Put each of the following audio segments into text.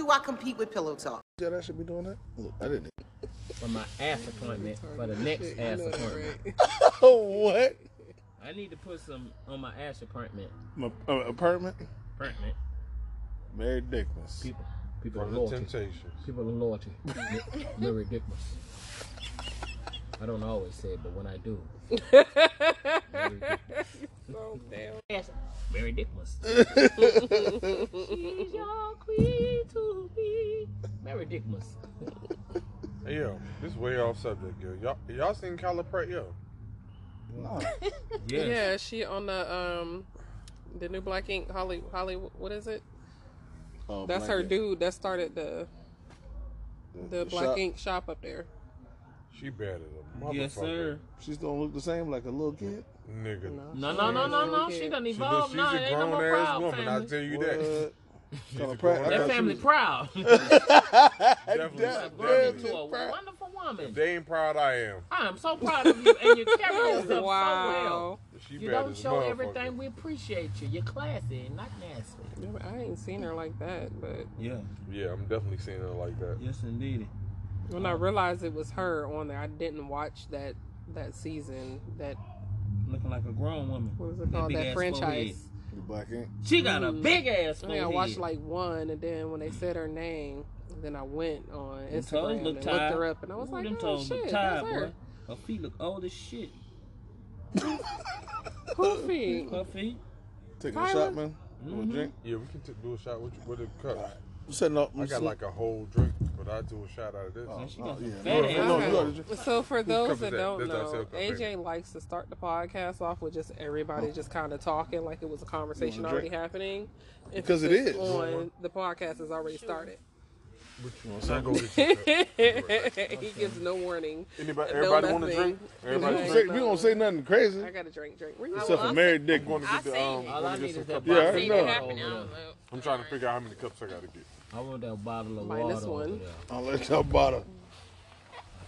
do I compete with Pillow Talk? Yeah, that should be doing that. Look, I didn't. For my ass appointment, for the next Shit, ass appointment. right? Oh, what? I need to put some on my ass appointment. My uh, apartment? Appointment. Mary Dickmas. People, people From of the loyalty. Temptations. People of loyalty. Very ridiculous. I don't always say it, but when I do, very ridiculous. So damn. Yes, very ridiculous. She's your queen to be. Very ridiculous. Hey, yo, this way off subject, yo. Y'all, y'all seen Kyla Pratt, yo? No. Yes. Yeah, she on the um the new Black Ink Holly Holly what is it? Oh, That's her blanket. dude that started the the Black shop. Ink shop up there. She bad as a motherfucker. Yes, sir. She's don't look the same like a little kid. Nigga. No, no, no, no, no. She done She look, evolved she's now. a It ain't no grown more ass proud woman, I'll tell you that. She's Kinda a proud- grown I That thought she family was- proud. Definitely. That- Grown into a proud. wonderful woman. If they ain't proud, I am. I am so proud of you, and you carry yourself so well. Wow. She You bad don't show everything. We appreciate you. You're classy, not nasty. I ain't seen her like that, but Yeah. Yeah, I'm definitely seeing her like that. Yes, indeed. When I realized it was her on there, I didn't watch that that season. That Looking like a grown woman. what was it called? big That franchise. The black ink. She got a Mm. big ass I forehead. think I watched like one, and then when they said her name, then I went on Them Instagram and looked tired. her up, and I was Ooh, like, them oh toes shit, look that's tired, her. boy. Her feet look old as shit. Poofy. Her feet. Taking a shot, man. Mm-hmm. want a drink? Yeah, we can t- do a shot with, with a cup. I'm setting up. I got like a whole drink, but I do a shot out of this. Oh, oh, got yeah. fat No, ass. no, no, you Okay. So for those that that? don't That's know, sales cup, baby. AJ likes to start the podcast off with just everybody just kind of talking like it was a conversation already drink? happening. Because it is. On the podcast has already started. You want I'll some? go get you a cup. he gives no warning. Anybody, No everybody want to drink? We Everybody don't say, say we don't say nothing crazy. I got a drink, drink. Where you Except for Mary Dick. I'm going to I get the, um. All I'm I gonna need is that. Yeah, I bottle already Seen of it know. water happen. I over don't know. I'm trying to figure out how many cups I got to get. I want that bottle of Minus water one. I'll let y'all bottle.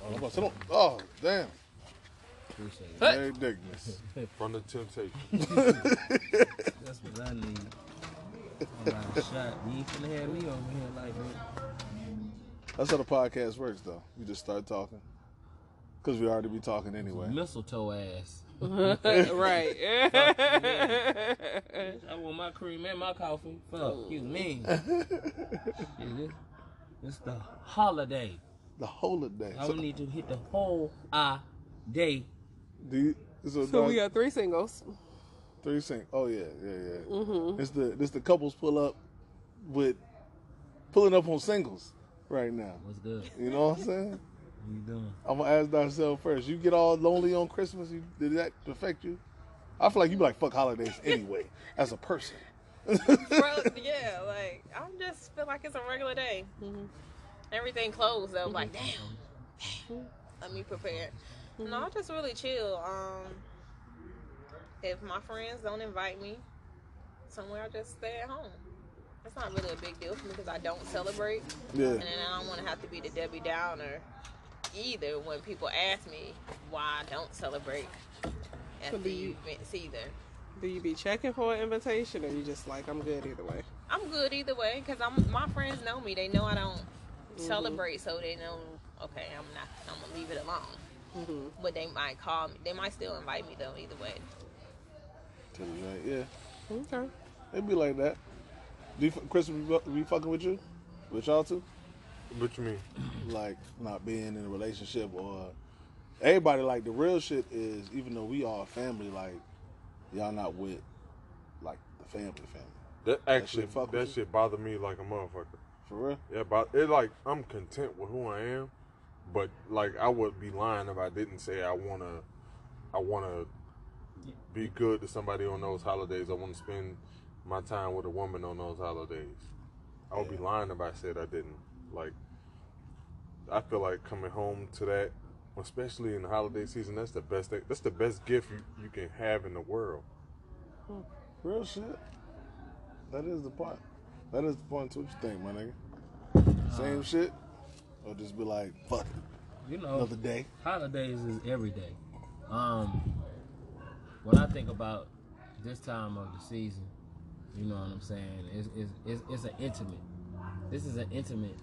Oh, I'm about to- oh, damn. Appreciate it. Mary Dickness. From the temptation. That's what I need. I got a shot. You ain't finna have me over here like that. That's how the podcast works, though. We just start talking. Because we already be talking anyway. Mistletoe ass. right. I want my cream and my coffee. Fuck you, me. Shit, this, this the holiday. The holiday. I So, would need to hit the whole uh, day. do you, so, so we dog, got three singles. three sing. Oh, yeah, yeah, yeah. Mm-hmm. It's the, it's the couples pull up with, pulling up on singles right now. What's good? You know what I'm saying? What you doing? I'm gonna ask ourselves first. You get all lonely on Christmas. You, did that affect you? I feel like you be like fuck holidays anyway, as a person. Bro, yeah, like I just feel like it's a regular day. Mm-hmm. Everything closed. I was like, mm-hmm. damn. Let me prepare. No, I mm-hmm. just really chill. Um, if my friends don't invite me somewhere, I just stay at home. It's not really a big deal for me because I don't celebrate, Yeah. and then I don't want to have to be the Debbie Downer either when people ask me why I don't celebrate at So do the you- events either. Do you be checking for an invitation, or you just like I'm good either way? I'm good either way because I'm my friends know me. They know I don't celebrate, so they know. Okay, I'm not. I'm gonna leave it alone. Mm-hmm. But they might call me. They might still invite me though. Either way. Tell you right, Yeah, Okay. it be like that. Do you, Chris be, fu- be fucking with you, with y'all too? What you mean? Like not being in a relationship or everybody like the real shit is even though we all family, like y'all not with like the family family. That actually, shit fuck that with shit bother me like a motherfucker. For real? Yeah, but it like I'm content with who I am, but like I would be lying if I didn't say I wanna, I wanna be good to somebody on those holidays. I want to spend my time with a woman on those holidays. I would be lying if I said I didn't. Like, I feel like coming home to that, especially in the holiday season. That's the best thing. That's the best gift you, you can have in the world. Real shit. That is the point. That is the point. What you think, my nigga? Same shit, or just be like, fuck it, You know, another day. holidays is every day. Um, when I think about this time of the season, you know what I'm saying? It's it's it's, it's an intimate this is an intimate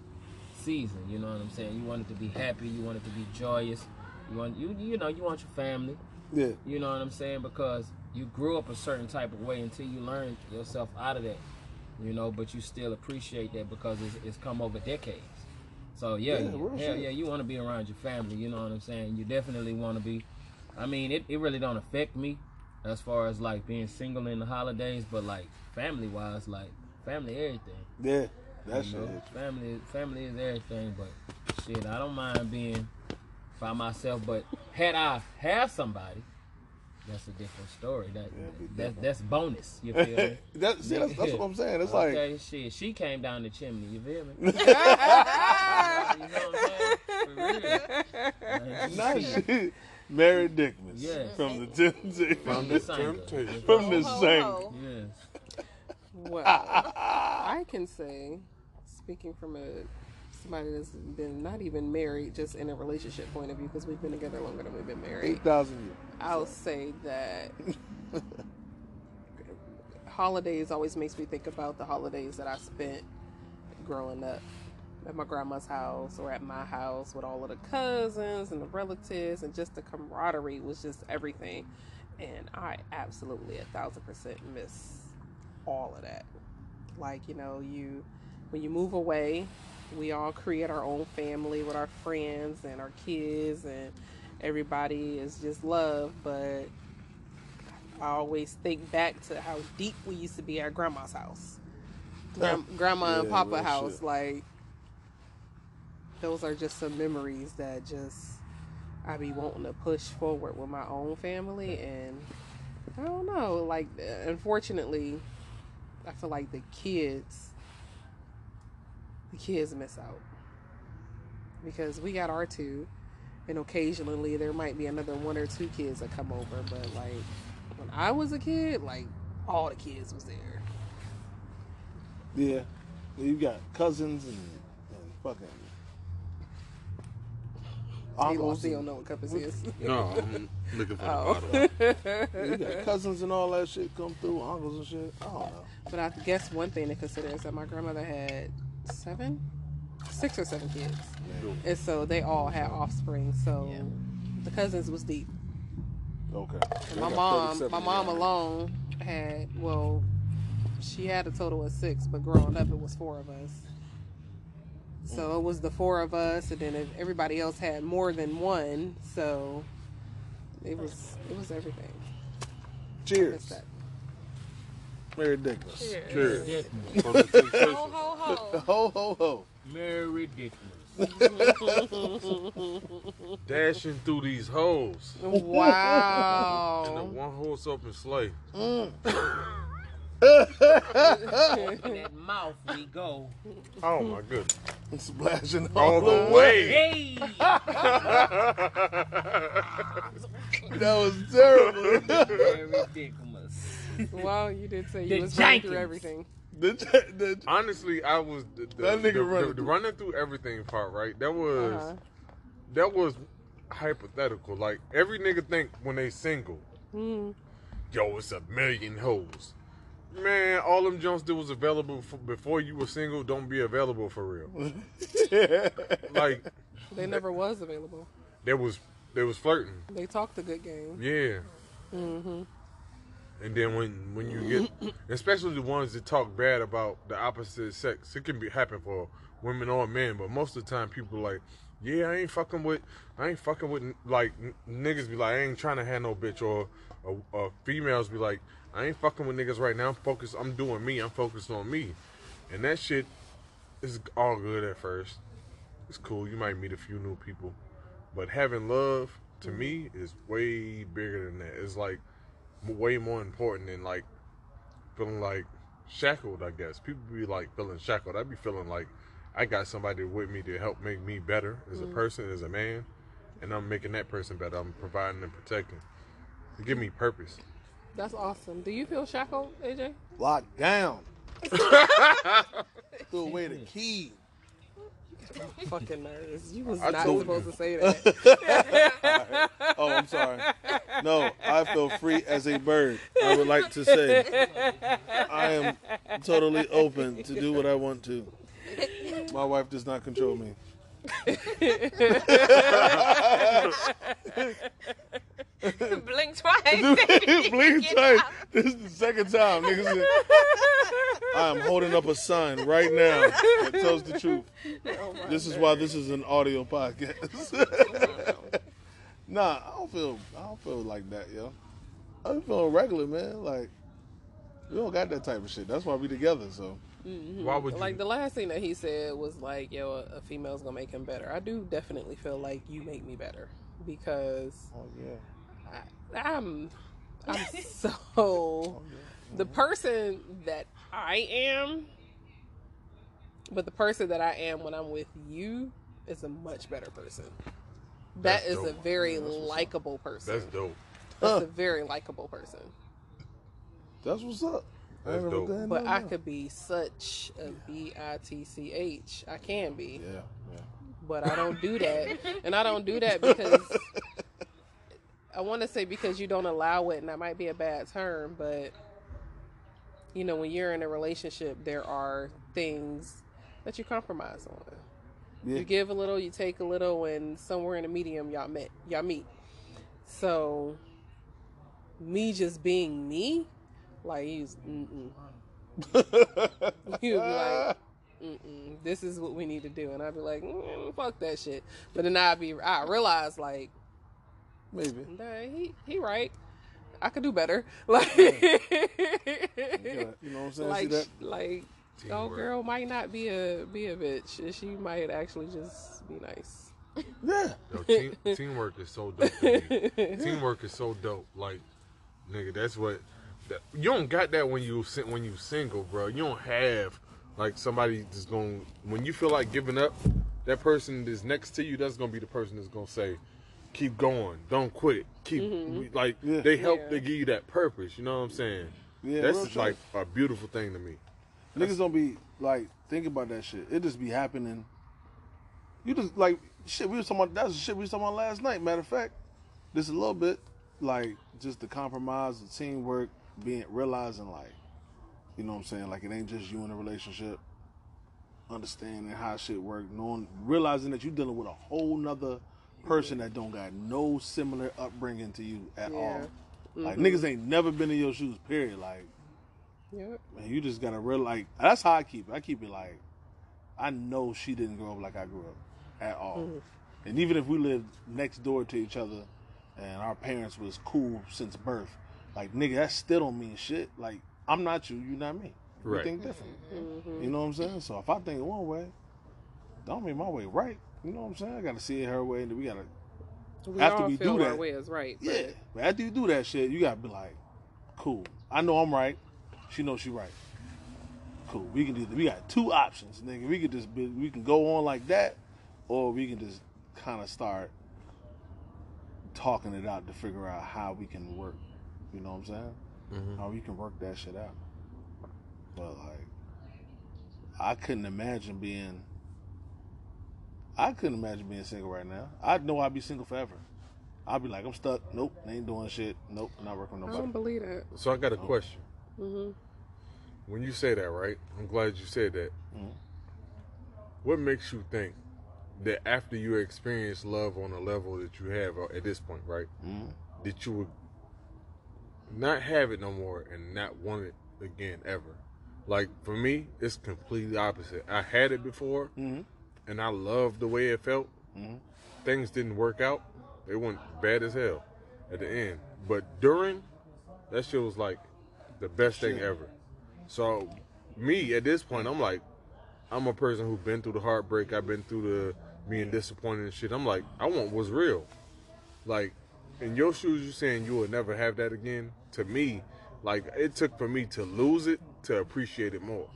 season. You know what I'm saying? You want it to be happy. You want it to be joyous. You want you you know you want your family. Yeah. You know what I'm saying? Because you grew up a certain type of way until you learn yourself out of that. You know, but you still appreciate that because it's, it's come over decades. So yeah, Yeah, yeah, hell yeah, you want to be around your family. You know what I'm saying? You definitely want to be. I mean, it, it really don't affect me as far as like being single in the holidays, but like family wise, like family everything. Yeah. That You shit. know, hit family, family is everything. But shit, I don't mind being by myself. But had I have somebody, that's a different story. That Yeah, be that that's bonus. You feel me? that, see, that's, that's what I'm saying. It's like okay, shit. She came down the chimney. You feel me? you know what I'm saying? For real. Man, Nah, shit. shit. Mary Dickmas. Yeah. From the Temptation. From the singer. Temptation. From the Ho, ho, singer. ho. Yes. Well, I can say, speaking from a somebody that's been not even married, just in a relationship point of view, because we've been together longer than we've been married. Eight thousand years. I'll say that holidays always makes me think about the holidays that I spent growing up at my grandma's house or at my house with all of the cousins and the relatives and just the camaraderie was just everything. And I absolutely a thousand percent miss all of that. Like, you know, you when you move away, we all create our own family with our friends and our kids and everybody is just love, but I always think back to how deep we used to be at grandma's house. Gram- grandma and Yeah, papa house, shit. like those are just some memories that just I be wanting to push forward with my own family and I don't know, like unfortunately I feel like the kids the kids miss out. Because we got our two and occasionally there might be another one or two kids that come over, but like when I was a kid, like all the kids was there. Yeah. You got cousins and, and fucking He uncles. lost, he don't and- know what cup is. No, I'm looking for the Oh. bottle. Yeah, you got cousins and all that shit come through, uncles and shit. I don't know. But I guess one thing to consider is that my grandmother had seven, six or seven kids, and so they all had offspring. So the cousins was deep. Okay. And my mom, my mom now. alone had well, she had a total of six, but growing up it was four of us. So mm. it was the four of us, and then everybody else had more than one, so it was it was everything. It's Cheers. That. Merry Dickmas. Cheers. Dickmas. From. Ho ho ho. Ho ho ho. Merry Dickmas. Dashing through these holes. Wow. And the one horse open sleigh. Mm. that mouth we go. Oh my goodness. Splashing All all the over. way. Hey! That was terrible. Merry Dickmas. well, you did say The you was running through everything. the, the, Honestly, I was the, the, That nigga the, running the, the through- running through everything part, right? That was Uh-huh. that was hypothetical. Like every nigga think when they single, Mm. yo, it's a million hoes. Man, all them jumps that was available for, before you were single don't be available for real. like They never was available. there was there was flirting. They talked a good game. Yeah. hmm And then when when you get, especially the ones that talk bad about the opposite sex, it can be happen for women or men. But most of the time, people like, yeah, I ain't fucking with, I ain't fucking with like niggas be like, I ain't trying to have no bitch, or, or, or females be like, I ain't fucking with niggas right now. I'm focused. I'm doing me. I'm focused on me, and that shit is all good at first. It's cool. You might meet a few new people, but having love to me is way bigger than that. It's like way more important than like feeling like shackled. I guess people be like feeling shackled. I be feeling like I got somebody with me to help make me better as a mm. person, as a man, and I'm making that person better. I'm providing and protecting. To give me purpose. That's awesome. Do you feel shackled, AJ? Locked down. Threw away the mm. key. You got fucking nervous. You was I not told supposed you. to say that. Oh, I'm sorry. No, I feel free as a bird. I would like to say I am totally open to do what I want to. My wife does not control me. Blink twice. Blink twice. This is the second time, niggas. I am holding up a sign right now that tells the truth. Oh This is why this is an audio podcast. nah, I don't feel. I don't feel like that, yo. I be feeling regular, man. Like we don't got that type of shit. That's why we together. So mm-hmm. Why would you? Like the last thing that he said was like, "Yo, a, a female's gonna make him better." I do definitely feel like you make me better because oh yeah. I, I'm I'm so oh, the person that I am, but the person that I am when I'm with you is a much better person. That That's is a very Yeah, that's what's up. likable person. That's dope. That's Huh. a very likable person. That's what's up. That's dope. done But I could be such a B I T C H. I can be. Yeah, yeah. but I don't do that. and I don't do that because I want to say because you don't allow it, and that might be a bad term, but you know, when you're in a relationship, there are things that you compromise on. Yeah. You give a little, you take a little, and somewhere in the medium, y'all met, y'all meet. So, me just being me, like he's, mm-mm. You'd be like, Mm-mm, this is what we need to do, and I'd be like, mm, fuck that shit. But then I'd be, I realize like, Maybe. nah, he he right. I could do better. Like, Yeah, you know what I'm saying? Like, like, Teamwork. girl might not be a be a bitch. She might actually just be nice. Yeah. Yo, team, teamwork is so dope. Teamwork is so dope. Like, nigga, that's what. That, you don't got that when you when you single, bro. You don't have like somebody that's going. When you feel like giving up, that person that's next to you, that's gonna be the person that's gonna say, "Keep going, don't quit, keep." Mm-hmm. we- Like Yeah. they help, Yeah. they give you that purpose. You know what I'm saying? Yeah, that's just like a beautiful thing to me. Niggas don't be like think about that shit. It just be happening. You just like shit. We was talking about that's the shit we was talking about last night. Matter of fact, this a little bit like just the compromise, the teamwork, being realizing like, you know what I'm saying. Like it ain't just you in a relationship. Understanding how shit work, knowing, realizing that you dealing with a whole nother person that don't got no similar upbringing to you at Yeah. all. Like Mhm. niggas ain't never been in your shoes. Period. Like Yep. Man, you just gotta real like that's how I keep it. I keep it like I know she didn't grow up like I grew up at all. Mhm. And even if we lived next door to each other and our parents was cool since birth, like nigga, that still don't mean shit. Like I'm not you, you not me. We Right. think different. Mhm. You know what I'm saying? So if I think one way, don't mean my way right. You know what I'm saying? I gotta see it her way and then we gotta We After all we feel do our that- way is right. but- Yeah. But after you do that shit, you gotta be like, cool. I know I'm right. She knows she right. Cool. We can do. We got two options, nigga. We could just be, we can go on like that, or we can just kind of start talking it out to figure out how we can work. You know what I'm saying? Mhm. How we can work that shit out. But like, I couldn't imagine being. I couldn't imagine being single right now. I know I'd be single forever. I'd be like, I'm stuck. Nope, ain't doing shit. Nope, not working with I nobody. don't believe that. So I got a question. Hmm When you say that, right? I'm glad you said that. Mhm. What makes you think that after you experience love on a level that you have at this point, right, Mhm. that you would not have it no more and not want it again ever? Like for me, it's completely opposite. I had it before Mhm. and I loved the way it felt. Mhm. Things didn't work out. They went bad as hell at the end. But during, that shit was like the best thing ever. So me at this point, I'm like, I'm a person who's been through the heartbreak. I've been through the being disappointed and shit. I'm like, I want what's real. Like in your shoes, you saying you will never have that again. To me, like it took for me to lose it to appreciate it more.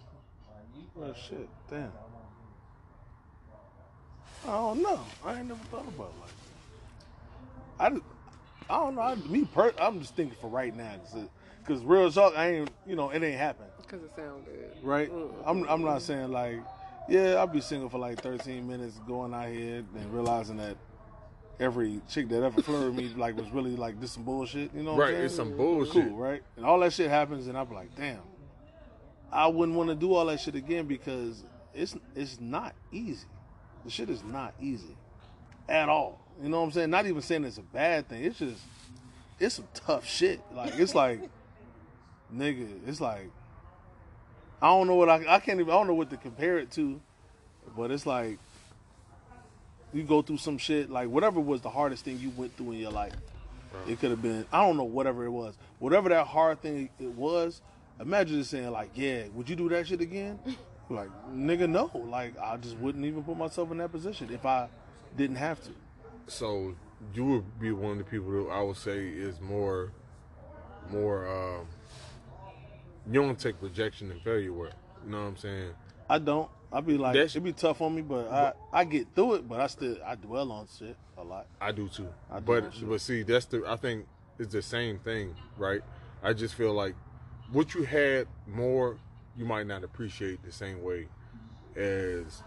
Oh shit, damn. I don't know. I ain't never thought about it like that. I, I don't know. I, me, per, I'm just thinking for right now, because real talk, I ain't. You know, it ain't happened. Because it sounds good. right? Mm-hmm. I'm I'm not saying like, yeah, I'll be single for like 13 minutes, going out here and realizing that every chick that ever flirted me like was really like this some bullshit. You know, what Right? I'm It's some bullshit. cool, right? And all that shit happens, and I'm like, damn, I wouldn't want to do all that shit again because it's it's not easy. The shit is not easy at all. You know what I'm saying? Not even saying it's a bad thing. It's just it's some tough shit. Like it's like nigga, it's like I don't know what I I can't even I don't know what to compare it to, but it's like you go through some shit like whatever was the hardest thing you went through in your life. It could have been I don't know whatever it was. Whatever that hard thing it was, imagine just saying like, yeah, would you do that shit again? like, nigga, no. Like I just wouldn't even put myself in that position if I didn't have to. So you would be one of the people who I would say is more, more. Um, you don't take rejection and failure well. You know what I'm saying? I don't. I be like, That's- it be tough on me, but I I get through it. But I still I dwell on shit a lot. I do too. I do but but see, that's the I think it's the same thing, right? I just feel like what you had more, you might not appreciate the same way as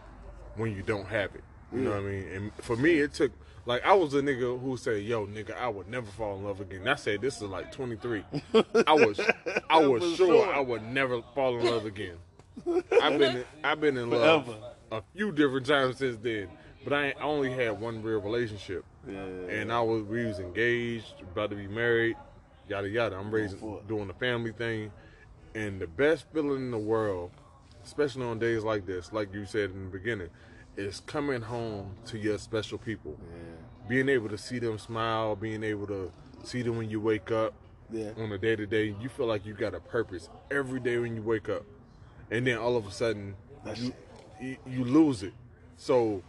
when you don't have it. You know what I mean? And for me, it took like I was a nigga who said, "Yo, nigga, I would never fall in love again." I said this is like 23. I was I was was sure sure. I would never fall in love again. I've been I've been in love Forever. a few different times since then, but I, only had one real relationship, Yeah. and I was we was engaged, about to be married, yada yada. I'm raising doing the family thing, and the best feeling in the world, especially on days like this, like you said in the beginning, is coming home to your special people, being able to see them smile, being able to see them when you wake up Yeah. on a day to day. You feel like you got a purpose every day when you wake up, and then all of a sudden you, you you lose it. So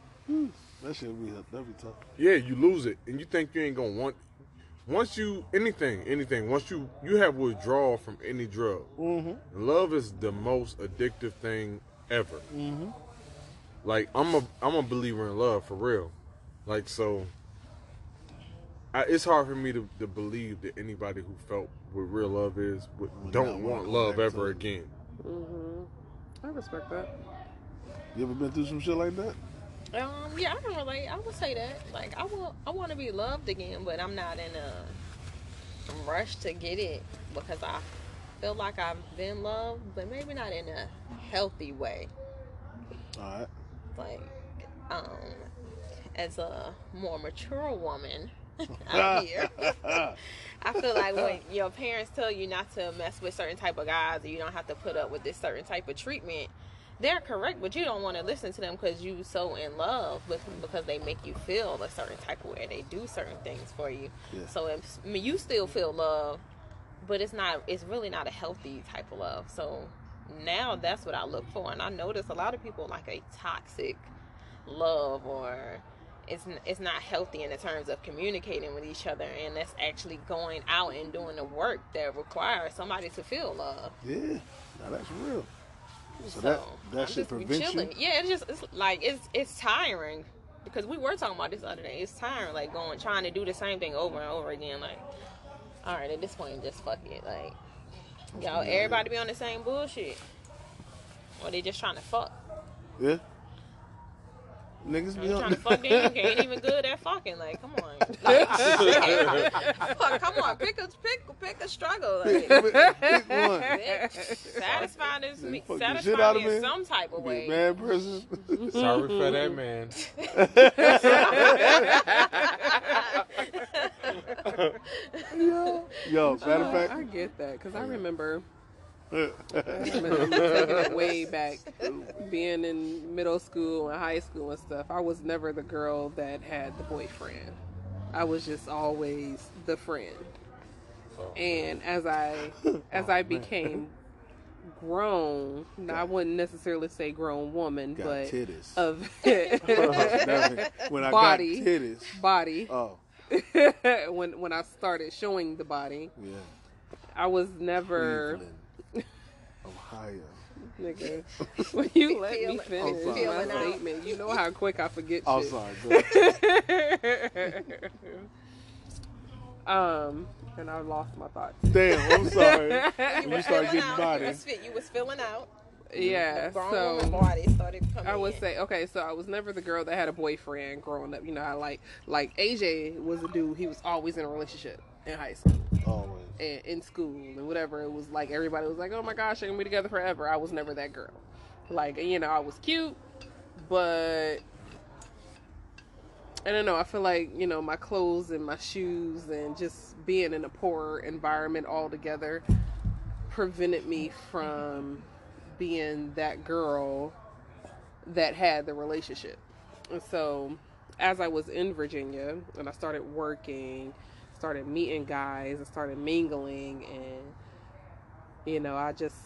That shit be that'd be tough. yeah, you lose it, and you think you ain't gonna want. Once you anything, anything. Once you you have withdrawal from any drug. Mm-hmm. Love is the most addictive thing ever. Mm-hmm. Like I'm a I'm a believer in love for real. Like so. I, it's hard for me to, to believe that anybody who felt what real love is would, Would don't wanna want go love ever to again. Mm-hmm. I respect that. You ever been through some shit like that? Um, yeah, I can relate. I would say that. Like, I want, I want to be loved again, but I'm not in a rush to get it because I feel like I've been loved, but maybe not in a healthy way. All right. Like, um, as a more mature woman out here, I feel like when your parents tell you not to mess with certain type of guys, or you don't have to put up with this certain type of treatment, they're correct, but you don't want to listen to them because you so in love with them because they make you feel a certain type of way. They do certain things for you. Yeah. So if I mean, you still feel love, but it's not. It's really not a healthy type of love. So now that's what I look for, and I notice a lot of people like a toxic love or it's it's not healthy in the terms of communicating with each other and that's actually going out and doing the work that requires somebody to feel love. Yeah. Now that's real. So So, that that shit just you. Yeah, it's just it's like it's it's tiring because we were talking about this the other day. It's tiring, like going trying to do the same thing over and over again. Like, all right, at this point, just fuck it. Like, y'all, everybody be on the same bullshit, or they just trying to fuck. Yeah. Niggas be trying to fuck, then you ain't even good at fucking. Like, come on, like. Fuck, come on, pick a pick pick a struggle. Like, Pick one. bitch, satisfy this me, Fuck the shit satisfy out me in some type of Be a way. bad person. Sorry for that man. Yo, matter of uh, fact, I get that because I remember yeah, taking it way back, being in middle school and high school and stuff. I was never the girl that had the boyfriend. I was just always the friend. And as I as I oh, became grown, I wouldn't necessarily say grown woman, got but titties. of when I Body. got titties. body. Oh, when when I started showing the body, yeah. I was never Cleveland, Ohio. nigga. When you let me finish I'm my sorry. Feeling out. statement, you know how quick I forget Oh, shit. sorry. Go um, and I lost my thoughts. Damn, I'm sorry. You When you was start getting out, body. You was, fit, you was filling out. Yeah, The grown so body started coming I would in. say okay. So I was never the girl that had a boyfriend growing up. You know, I like like AJ was a dude. He was always in a relationship in high school Always. and in school and whatever. It was like everybody was like, "Oh my gosh, they're gonna be together forever." I was never that girl. Like, you know, I was cute, but I don't know. I feel like, you know, my clothes and my shoes and just being in a poor environment altogether prevented me from being that girl that had the relationship. And so, as I was in Virginia and I started working, started meeting guys, I started mingling, and you know, I just,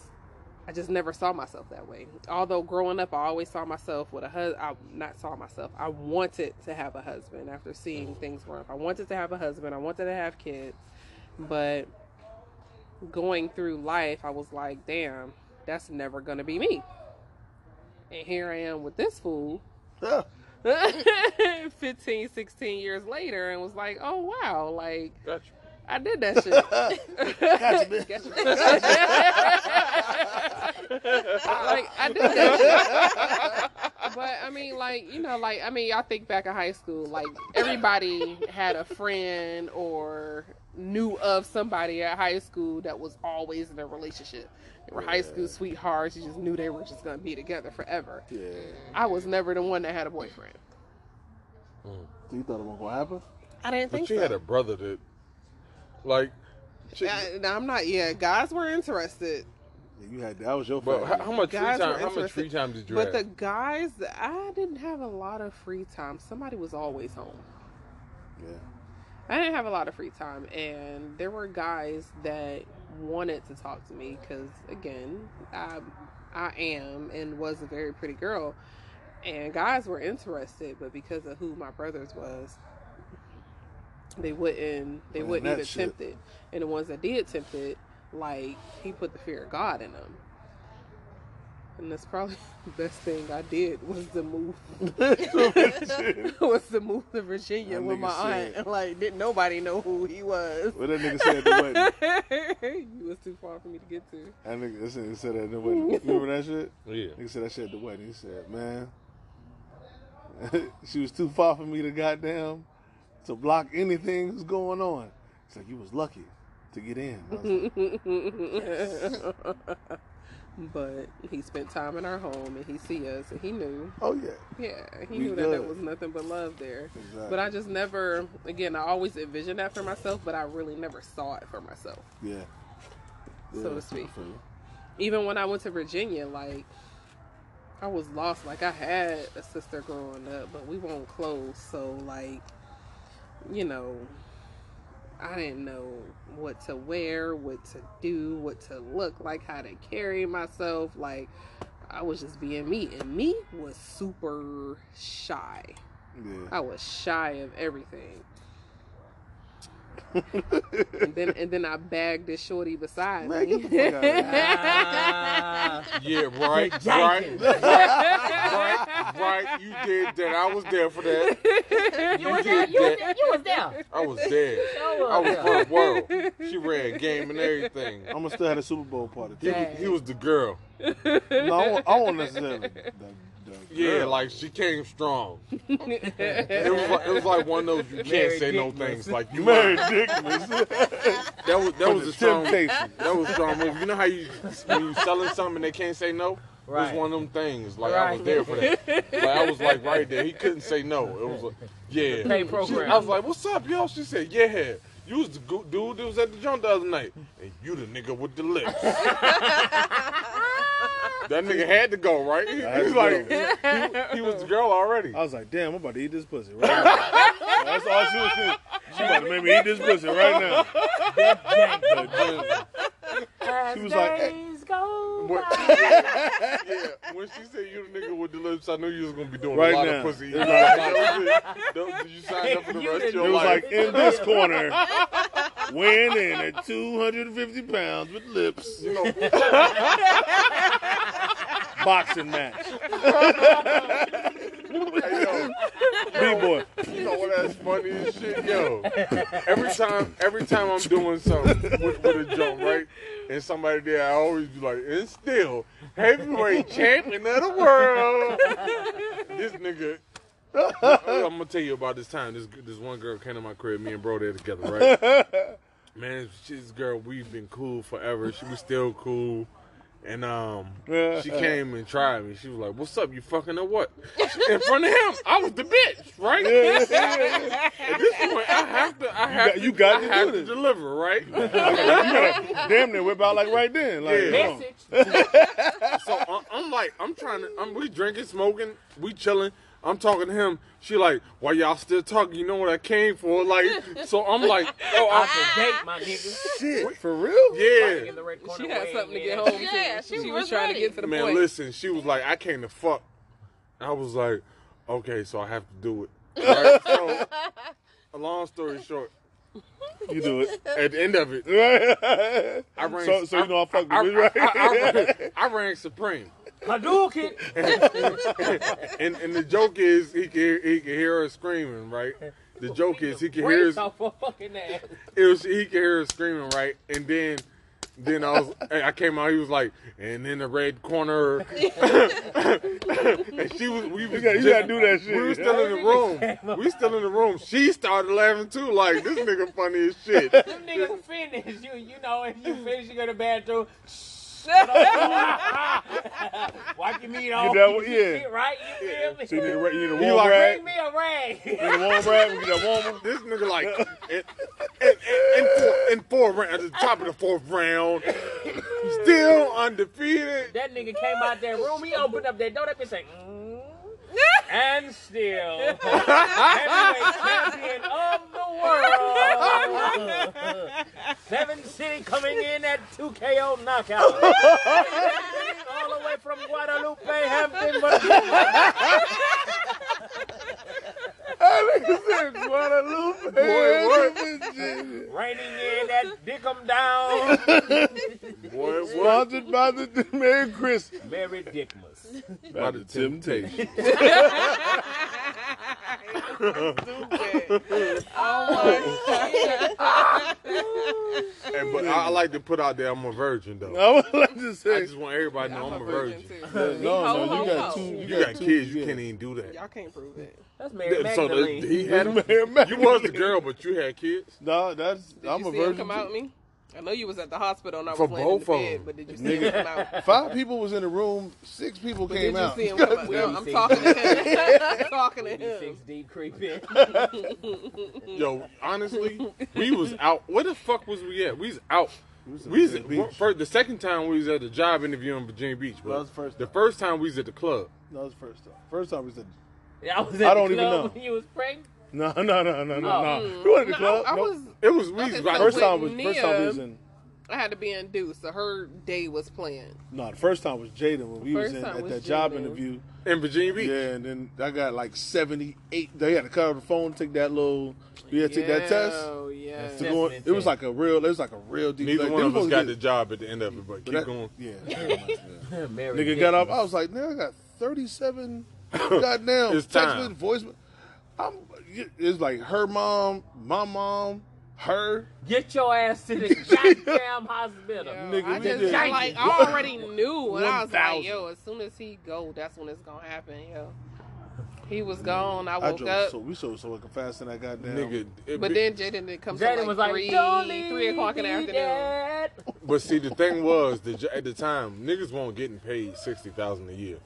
I just never saw myself that way. Although growing up, I always saw myself with a husband. I not saw myself. I wanted to have a husband after seeing things growing up. I wanted to have a husband. I wanted to have kids, but going through life, I was like, damn, that's never gonna be me. And here I am with this fool Yeah. 15, 16 years later and was like, oh wow, like Gotcha. I did that shit. Gotcha, bitch. like I did that shit. But I mean, like you know, like I mean, y'all think back in high school, like everybody had a friend or knew of somebody at high school that was always in a relationship. They were high school sweethearts. You just knew they were just gonna be together forever. Yeah. I was never the one that had a boyfriend. So you thought it wasn't gonna happen? I didn't But think you so. had a brother that, like, she, I, no, I'm not. Yeah, guys were interested, Yeah, you had that was your but fault. how, how much free time? How much free time did you but have? the guys, I didn't have a lot of free time. Somebody was always home. Yeah. I didn't have a lot of free time, and there were guys that wanted to talk to me because, again, I, I am and was a very pretty girl, and guys were interested, but because of who my brothers was, they wouldn't. They Man, wouldn't even shit. tempt it, and the ones that did tempt it, like he put the fear of God in them. And that's probably the best thing I did was to move was to move to Virginia That with my aunt said- and like didn't nobody know who he was. What that nigga said at the wedding? he was too far for me to get to. That nigga that nigga said that at the wedding. You remember that shit? Oh, yeah. Nigga said that shit at the wedding. He said, man, she was too far for me to goddamn to block anything that's going on. It's like you was lucky to get in. I was like, but he spent time in our home and he see us and he knew. oh yeah, Yeah, he We knew that there was nothing but love there. exactly. But I just never, again, I always envisioned that for myself, but I really never saw it for myself. yeah. So to speak. I feel you. even when I went to Virginia, like I was lost. Like I had a sister growing up, but we weren't close. So like, you know, I didn't know what to wear, what to do, what to look like, how to carry myself. Like I was just being me, and me was super shy. Yeah. I was shy of everything. And then and then I bagged this shorty beside Man, me. get the fuck out of here. Ah, Yeah, right, right, Jenkins. right, right. You did that. I was there for that. you was there. You was there. You was there. I was there. Show I was up. for the world. She ran game and everything. I'm gonna still have a Super Bowl party. He was, he was the girl. No, I won't, I won't necessarily. The, the Yeah, girl. like she came strong. It was like, it was like one of those you can't Mary say no things. Like you Mary might- Dickmas. That was that was a strong. temptation. That was a strong move. You know how you when you selling something and they can't say no. It was one of them things. Like I was there for that. Like I was like right there. He couldn't say no. It was like, yeah. Pay She- I was like, "What's up, yo?" She said, "Yeah." You was the dude that was at the joint the other night, and you the nigga with the lips. that nigga had to go, right? He, had was to like, he, he was the girl already. I was like, damn, I'm about to eat this pussy right now. That's all she was saying. She about to make me eat this pussy right now. Big She was like, hey. Days go yeah, when she said you the nigga with the lips, I knew you was gonna be doing Right a lot now. of pussy. It's eating. like- That was it. That was- you signed up for the You rest of didn't your It was like in this corner, weighing in at 250 pounds with lips. you know, Boxing match. hey, yo, B-boy. you know what? That's funny as shit, yo. Every time, every time I'm doing something with, with a joke, right, and somebody there, I always be like, and still heavyweight champion of the world. this nigga. I'm gonna tell you about this time. This this one girl came to my crib. Me and bro there together, right? Man, she's girl. We've been cool forever. She was still cool, And um, she came and tried me. She was like, "What's up? You fucking or what?" In front of him, I was the bitch, right? At this point, I have to. I have got- to. you got I to have do to deliver, right? you gotta damn near whip out like right then. Like, Yeah. hold on. Message. So I- I'm like, I'm trying to. I'm, we drinking, smoking, we chilling. I'm talking to him. She like, why y'all still talking? You know what I came for? Like, so I'm like, oh, Out I, the date, my nigga. Shit, for real? yeah. In the red corner She had something to get home Yeah, to. she She, was was trying ready. to get to the Man, point. listen, she was like, I came to fuck. I was like, okay, so I have to do it. Right? so, a long story short, You do it. at the end of it, I ran. So- so you know I fucked with I, this, right? I, I, I, ran, I ran Supreme. Hadouken. and and the joke is he can hear, he can hear her screaming, right? The joke is he can hear Brace her, off her fucking ass. it was he can hear her screaming, right? And then then I was I came out. He was like, and in the red corner, and she was we You was gotta, you gotta do that shit. We were still in the room. We still in the room. She started laughing too, like this nigga funny as shit. Them niggas finish. You you know if you finish, you go to the bathroom. Wipe your meat off. that one- keep yeah. your shit Right, you feel me? So you need a, you need a You warm like- rag. Bring me a rag. You need a warm rag. We get that warmer. This nigga like in, in, in, in, four, in four round, at the top of the fourth round, still undefeated. That nigga came out that room. He opened up that door. That bitch say, mm, and still heavyweight champion of the world. Seven City coming in at 2KO knockout. All the way from Guadalupe, Hampton, Virginia. Guadalupe. Boy, what? Raining in at Dickum Down. Boy? Sponsored by the Merry Christmas. Mary Dickmas. By the temptation. And, but I, I like to put out there I'm a virgin though. I would like to I just want everybody to know I'm a virgin. too. No, no, you got two. You, You got two, kids, you yeah. can't even do that. Y'all can't prove it. That's Mary So the, he had them. Mary You was the girl, but you had kids. No, that's Did I'm you a see virgin. him come out too. me? I know you was at the hospital and I was For laying in the both of bed, them. but did you see him come out? Five people was in the room. Six people But came did you out. see him come out? No, I'm talking to him. I'm talking to Six deep creeping. Yo, honestly, we was out. Where the fuck was we at? We was out. was We was Virginia Beach. first, the second time we was at the job interview in Virginia Beach. Bro. That was the first The time. first time we was at the club. That was the first time. First time we said, I was at I don't even club know. when you was pregnant. no, no, no, no, no, Oh. no. We went to the No, club. I, I Nope. was. It was we Okay, was so First time was first time we was in. I had to be induced, so her day was planned. No, the first time was Jaden when we was in time at was that job Jaden. interview. in Virginia Beach. Yeah, and then I got like seventy eight. They had to cover the phone, take that little. We had to take that test. Oh yeah. To go in- it was like a real. It was like a real deep. Neither like, one they of us supposed got the job at the end of it, but get- keep that- going. Yeah. yeah. Mary Nigga got up. I was like, man, I got thirty seven. goddamn It's text time. message, voice. I'm. It's like her mom, my mom, her. Get your ass to the goddamn hospital. Yo, Nigga, I we just did- like I already knew, and I was 1,000. like, "Yo, as soon as he go, that's when it's gonna happen." Yo, he was gone. I I woke drove up, so we so so fast in that goddamn. Nigga, it but then Jaden didn't come till Jaden like was like, three, three o'clock in the afternoon. Dad. But see, the thing was, the, at the time, niggas weren't getting paid sixty thousand a year.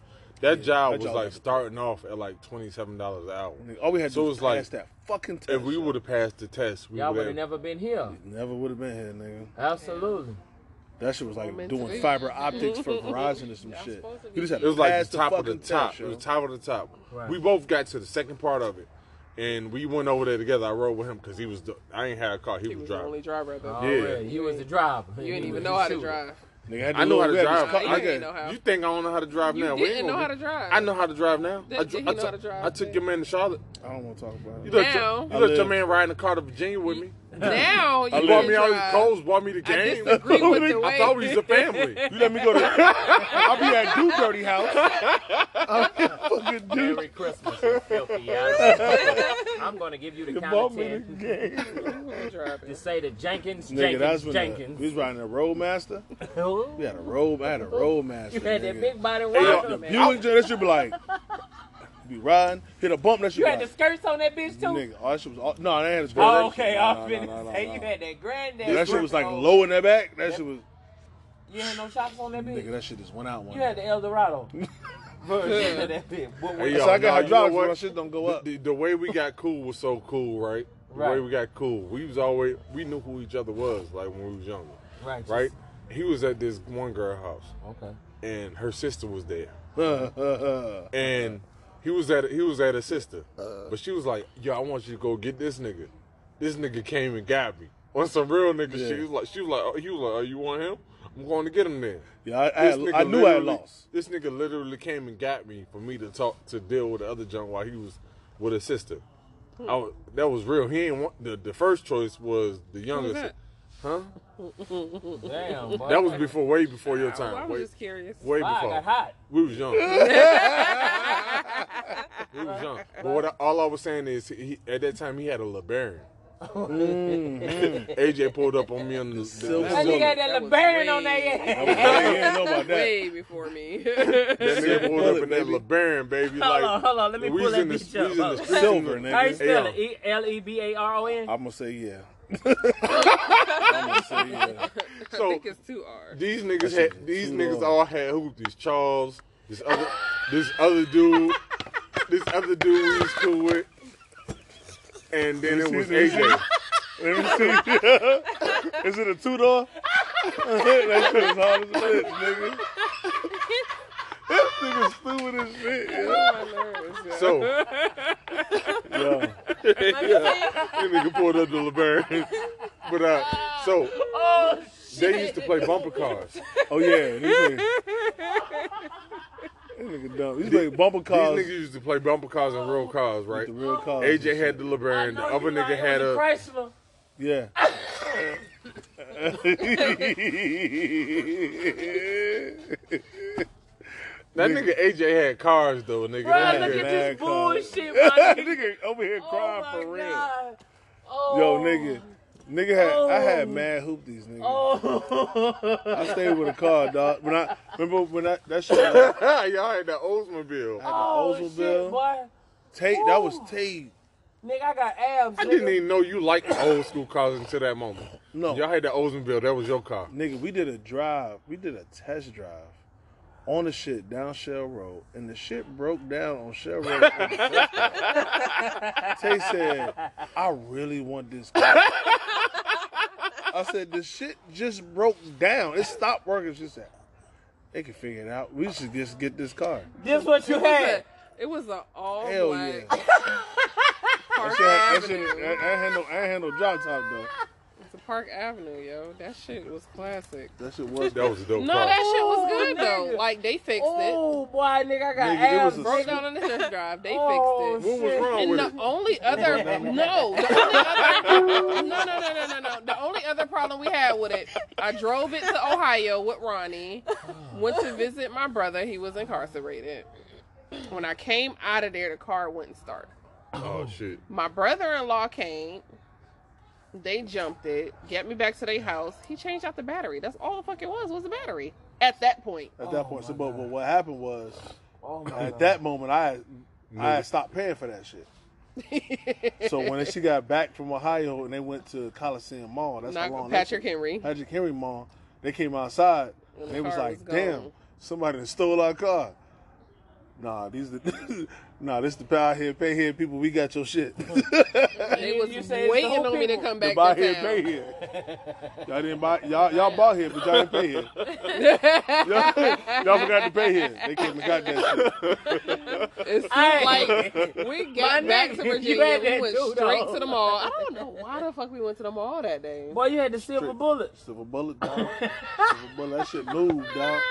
That job that was job like was- starting off at like twenty seven dollars an hour. Nigga, All we had to So do it's was like, pass that fucking test. If we would have passed the test, we Y'all would would have have. never been here. never would have been here, nigga. Absolutely. That shit was like meant doing fiber optics for Verizon or some Y'all shit. You just had It was like the top of the top. test, it was top of the top. Right. We both got to the second part of it, and we went over there together. I rode with him because he was. The, I ain't had a car. He, He was was the driving. only driver at the Already. He was the driver. You He didn't even know how to drive. Nigga, had I know how to drive. this car- You I didn't know how. You think I don't know how to drive You now? We didn't know how to drive. I know how to drive now. Did- I, did dr- he I know how took- to drive, I took your man to Charlotte. I don't want to talk about You it. let, Now- your, you let your man ride in the car to Virginia with me. Now you I bought me all these uh, clothes, bought me the I game. disagree with the way. I thought we was a family. You let me go to. I'll be at Dude Dirty House. I'll be at fucking Dude. Merry Christmas, you filthy ass. I'm going to give you the You count of 10 to say to Jenkins, Nigga, that's Jenkins, when the, Jenkins. we was riding a Roadmaster. Who? We had a road. I had a Roadmaster. You had that big body Hey, yo, rocker, the. Buick, that should be like, be riding, hit a bump. That should You had the skirts on that bitch too? nigga. Oh, that shit was. all- No, I had a skirt. Oh, okay. No, I no, was no, finna no, no, say no. you had that granddad. That shit was like on. low in the back. That shit was. You had no shocks on that bitch. Nigga, that shit just went out one. You had the El Dorado version that bitch. What, what, Hey, so I got no, you know hydraulics, what? my shit don't go up. The, the, the way we got cool was so cool, right? The Right. way we got cool, we was always we knew who each other was, like when we was younger, right. right? He was at this one girl house, Okay. and her sister was there, and he was at he was at her sister, uh. but she was like, "Yo, I want you to go get this nigga." This nigga came and got me on some real nigga Yeah. shit. He was like, she was like, oh, he was like, "Oh, you want him? I'm going to get him then." yeah, I, I, This had, nigga I knew I had lost. This nigga literally came and got me for me to talk to deal with the other junk while he was with his sister. Hmm. I that was real. He ain't want the, the first choice was the youngest. that? si- huh? Damn, boy. That was before, way before your time. I time. was Way, just curious. way Wow, I got hot. We was young. we was young. But what I, all I was saying is, he, at that time he had a LeBaron. Mm-hmm. AJ pulled up on me on the, the, Silver And you got that That LeBaron on way- that I ass. didn't know about that. Way before me. that nigga pulled up in that Baby. LeBaron, baby. Hold like, on, hold on. Let me we pull that in the, bitch we was in the up. Silver, in nigga. How you spell it? E L E B A R O N. I'm gonna say yeah. I'm say yeah. I So think it's two R's. these niggas shit had is these niggas long. all had hoop. This Charles, this other this other dude, this other dude we was cool with, and then it was AJ. Let me see. Is it a two door? that shit is hard as a bitch, nigga. That nigga stupid as shit, yo. My nerves, yeah. So Yo. that nigga pulled up the LeBaron. But uh, so Oh, shit. they used to play bumper cars. Oh yeah, these niggas. This nigga dumb. These like bumper cars. These niggas used to play bumper cars and real cars, right? The real cars. AJ had the I LeBaron, the other nigga like had a Chrysler. Yeah. that nigga AJ had cars though, nigga. Bro, That look nigga- at this bullshit, my nigga. nigga over here Oh crying my for real. Oh. Yo, nigga. Nigga had I had Oh. mad hoop these niggas. Oh. I stayed with a car, dog. When I remember when that that shit was Y'all had that Oldsmobile. Oh, Oldsmobile. shit, boy. tape. That was Tate. Nigga, I got abs. I nigga. didn't even know you liked old school cars until that moment. No. Y'all had that Oldsmobile. That was your car. Nigga, we did a drive. We did a test drive on the shit down Shell Road, and the shit broke down on Shell Road. on the first day. Tay said, "I really want this." Car. I said, "The shit just broke down. It stopped working." She said, "They can figure it out. We should just get this car." This what you It was had. a- It was an all Hell black yeah. Park That shit, that shit, I, I ain't had no, I ain't had no drop top though. It's a Park Avenue, yo. That shit was classic. That shit was. That was a dope No, car. that shit was Oh, good though. nigga. Like they fixed it. Oh, boy, nigga, I got Nigga, it abs. Broke down on the test drive. They Oh, fixed it. what was wrong And with the it? only other no, the only other no, no, no, no, no, no. The only other problem we had with it, I drove it to Ohio with Ronnie, went to visit my brother. He was incarcerated. When I came out of there, the car wouldn't start. Oh shit. My brother-in-law came. They jumped it, get me back to their house. He changed out the battery. That's all the fuck it was was the battery. At that point, At that Oh, point, so, but, but what happened was, Oh, at God. that moment, I had, I had stopped paying for that shit. So when she got back from Ohio and they went to Coliseum Mall, that's how not long Patrick Henry. Patrick Henry Mall. They came outside And and the they was like, was "Damn, somebody stole our car." Nah, these the nah, this the power here, pay here people. We got your shit. They You- was you say the waiting whole on me to people. come to back buy to here, town. pay here. Y'all didn't buy y'all y'all bought here, but y'all didn't pay here. y'all, y'all forgot to pay here. They came and got that shit. It seemed Hey. like we got My back nigga, to you Virginia. had We went too, straight though. to the mall. I don't know why the fuck we went to the mall that day. Boy, you had the silver Straight. bullet. Silver bullet, dog. Silver bullet. That shit moved, dog.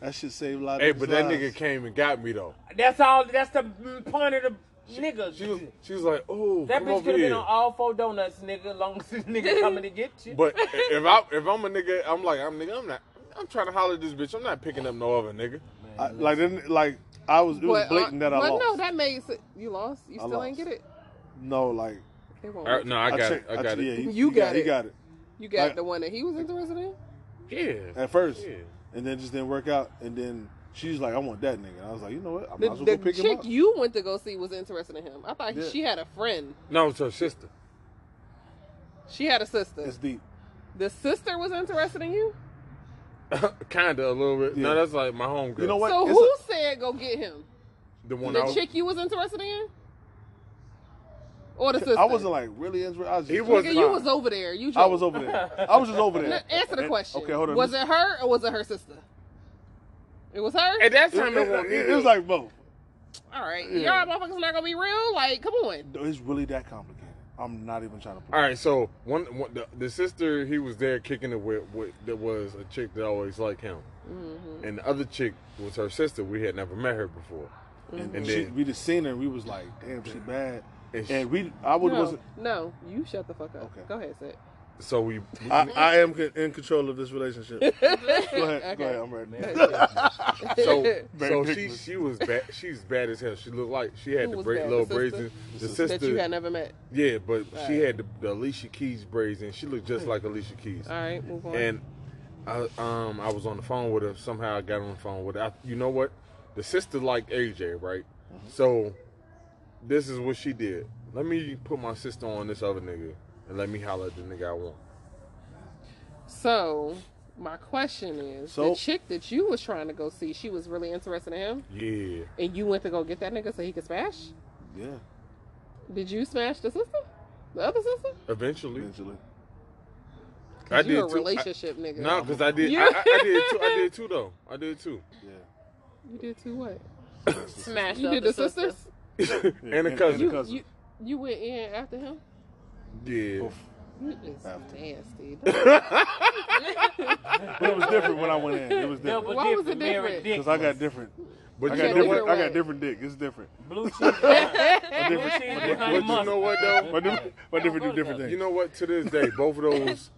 That should save a lot of Hey, niggas' but that nigga came and got me though. That's all. That's the point of the nigga. She was she was like, oh, that come bitch could have been here. on all four donuts, nigga. Long as this nigga coming to get you. But if I if I'm a nigga, I'm like I'm nigga. I'm not. I'm trying to holler at this bitch. I'm not picking up no other nigga. I, like, then, like I was, it was But, blatant uh, that I but lost. no, that made sense. You lost. You I still ain't get it. no, like They won't Uh, no. I got checked- it. I got checked- it. Yeah, he, You he got He it. got it You got like- the one that he was interested in. Yeah. at first, Yeah. and then just didn't work out. And then she's like, "I want that nigga." I was like, "You know what? I might The, as well the go pick him chick you went to go see was interested in him. I thought Yeah. she had a friend. No, it's her sister. She had a sister. It's deep. The sister was interested in you. Kinda a little bit. No, that's like my homegirl. You know what? So It's who said go get him? The one The I was, chick you was interested in? Or the sister? I wasn't like really interested. I was just, He was Nigga, you was over there. You I was over there. I was just over there. No, Answer the And- question. Okay, hold on. Was it her or was it her sister? It was her? At that It, time, it, it- wasn't it was like both. All right. Yeah. Y'all motherfuckers not gonna be real? Like, come on. It's really that complicated. I'm not even trying to. Put All right, so one, one the, the sister he was there kicking it with, with that was a chick that always liked him, Mm-hmm. and the other chick was her sister. We had never met her before, And, And she, then- we just seen her. and We was like, damn, she bad. and, she- And we, I would No, wasn't. no, you shut the fuck up. Okay. Go ahead, Sid. So we. I, I am in control of this relationship. go ahead. Go ahead. I'm ready. so so she she was bad. She's bad as hell. She looked like she had Who the was bra- little The braids. in- The The sister, that you had never met. yeah, but she had the, the Alicia Keys braids, and she looked just like Alicia Keys. All right, move on. And I um I was on the phone with her. Somehow I got on the phone with her. I, you know what? The sister liked AJ, right? So this is what she did. Let me put my sister on this other nigga and let me holler at the nigga I want. so, my question is, So- the chick that you was trying to go see, she was really interested in him, Yeah. and you went to go get that nigga so he could smash. Yeah, Did you smash the sister, the other sister? Eventually. eventually. I you a too. relationship nigga. No, because I did. You- I, I, I did too. I did too though. I did too. Yeah. You did too what? Smashed You did the sister. sisters? and a cousin. You, cousin. you you went in after him? Yeah. Oof. You is After. nasty. But it was different when I went in. It was different Double Why was it different? Because I got different. But I you got know different. I got different dick. It's different. Blue cheese. My different. cheese My and But you know what though? My different. My different do different things. You know what? To this day, both of those,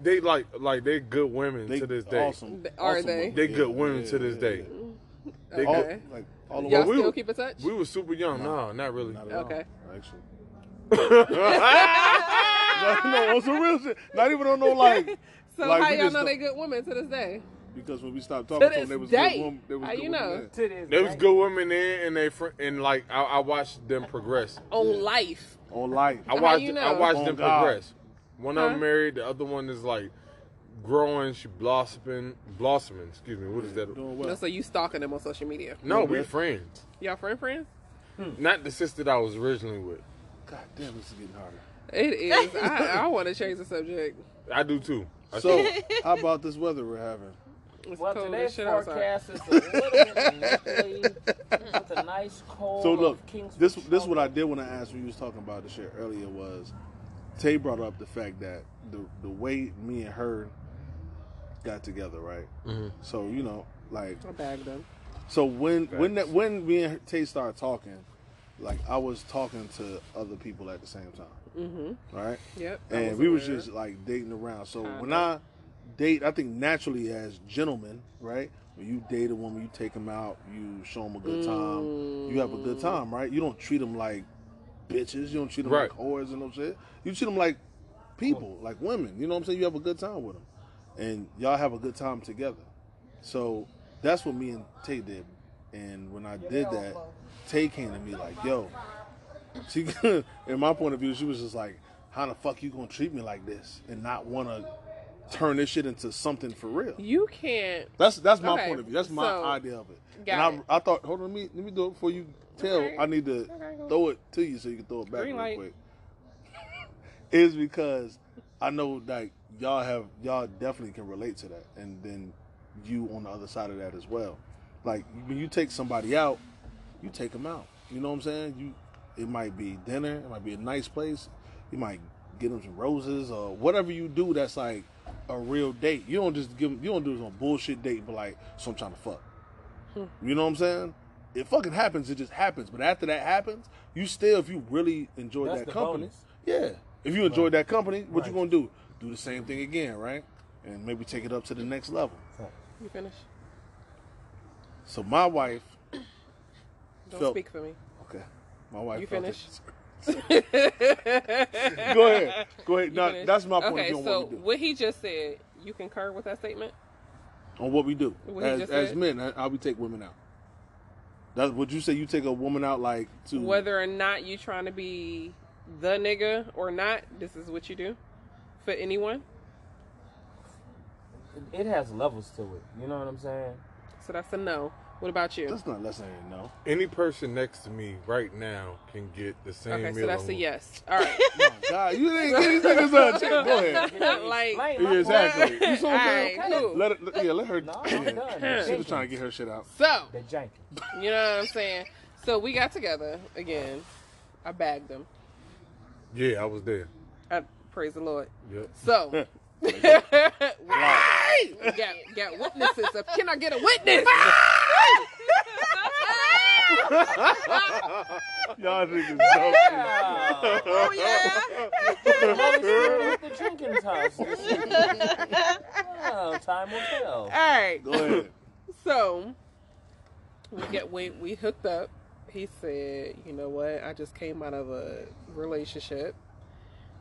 they like like they good women they to this day. Awesome. Are awesome they? women. They good women yeah, to this yeah, day. yeah. They All, good. like all the Y'all we still were- keep in touch? We were super young. No, not really. Not at all, Okay. Actually. No, no, on some real shit. Not even on no like so like, how y'all know don't- they good women to this day? because when we stopped talking to this them, they was day. good women. They was How good you women know? then. To this There was good women in, and they fr- and like I, I watched them progress. On life. on life. I watched you I watched On them God. progress. One of Huh? them married, the other one is like growing. She blossoming, blossoming. Excuse me. What is that? Doing No, so you stalking them on social media. No, we Okay. friends. Y'all friend friends? Not the sister that I was originally with. God damn, this is getting harder. It is. I, I want to change the subject. I do too. I So, how about this weather we're having? It's Well, cold today's as shit outside. forecast is a little bit nipply. It's a nice cold. So look, this this is what I did when I asked when you was talking about the shit earlier was Tay brought up the fact that the the way me and her got together, right? Mhm. So you know, like I bagged them. so when when that when me and Tay started talking, like I was talking to other people at the same time, Mm-hmm. right? Yep. I and we was just like dating around. So Kinda. when I date, I think naturally as gentlemen, right? When you date a woman, you take them out, you show them a good time, you have a good time, right? You don't treat them like bitches, you don't treat them Right. like whores and no shit. You treat them like people, like women. You know what I'm saying? You have a good time with them, and y'all have a good time together. So that's what me and Tay did. And when I did that, Tay came to me like, "Yo," she, in my point of view, she was just like, "How the fuck you gonna treat me like this and not want to turn this shit into something for real?" You can't. That's that's my Okay, point of view. That's my so- idea of it. And it. I, I thought, hold on, let me let me do it before you tell. Okay. I need to Okay, throw it to you so you can throw it back Green real light. quick. is because I know like y'all have y'all definitely can relate to that, and then you on the other side of that as well. Like when you take somebody out, you take them out. You know what I'm saying? You it might be dinner, it might be a nice place. You might get them some roses or whatever you do. That's like a real date. You don't just give 'em- you don't do some bullshit date, but like so I'm trying to fuck. Hmm. You know what I'm saying? It fucking happens. It just happens. But after that happens, you still, if you really enjoyed That's that the company, bonus. yeah. If you enjoyed that company, what you gonna do? Do the same thing again, right? And maybe take it up to the next level. You finish. So my wife, Don't Phil. speak for me. okay, my wife. You finish? Go ahead. Go ahead. Now, that's my point okay, of view so what what he just said, you concur with that statement? on what we do What he as, just as said? men, how we take women out. That would you say you take a woman out like to Whether or not you trying to be the nigga or not, this is what you do for anyone. it has levels to it. You know what I'm saying? So that's a no. What about you? That's not less than a no. Any person next to me right now can get the same Okay, meal. so that's a yes. All right. Oh, God, you didn't get these niggas a chance. Go ahead. like, Explain Yeah, exactly. You saw all what right, cool. Let it, yeah, let her. No, I'm yeah. done. She was trying to get her shit out. So, The janky. you know what I'm saying? So we got together again. I bagged them. Yeah, I was there. I, praise the Lord. Yep. So, we got, got witnesses. Of, can I get a witness? Y'all niggas joking. Oh, yeah. Oh yeah. the Holy Spirit Jenkins house. well, oh, time will tell. All right. Go ahead. So we get we we hooked up. He said, "You know what? I just came out of a relationship,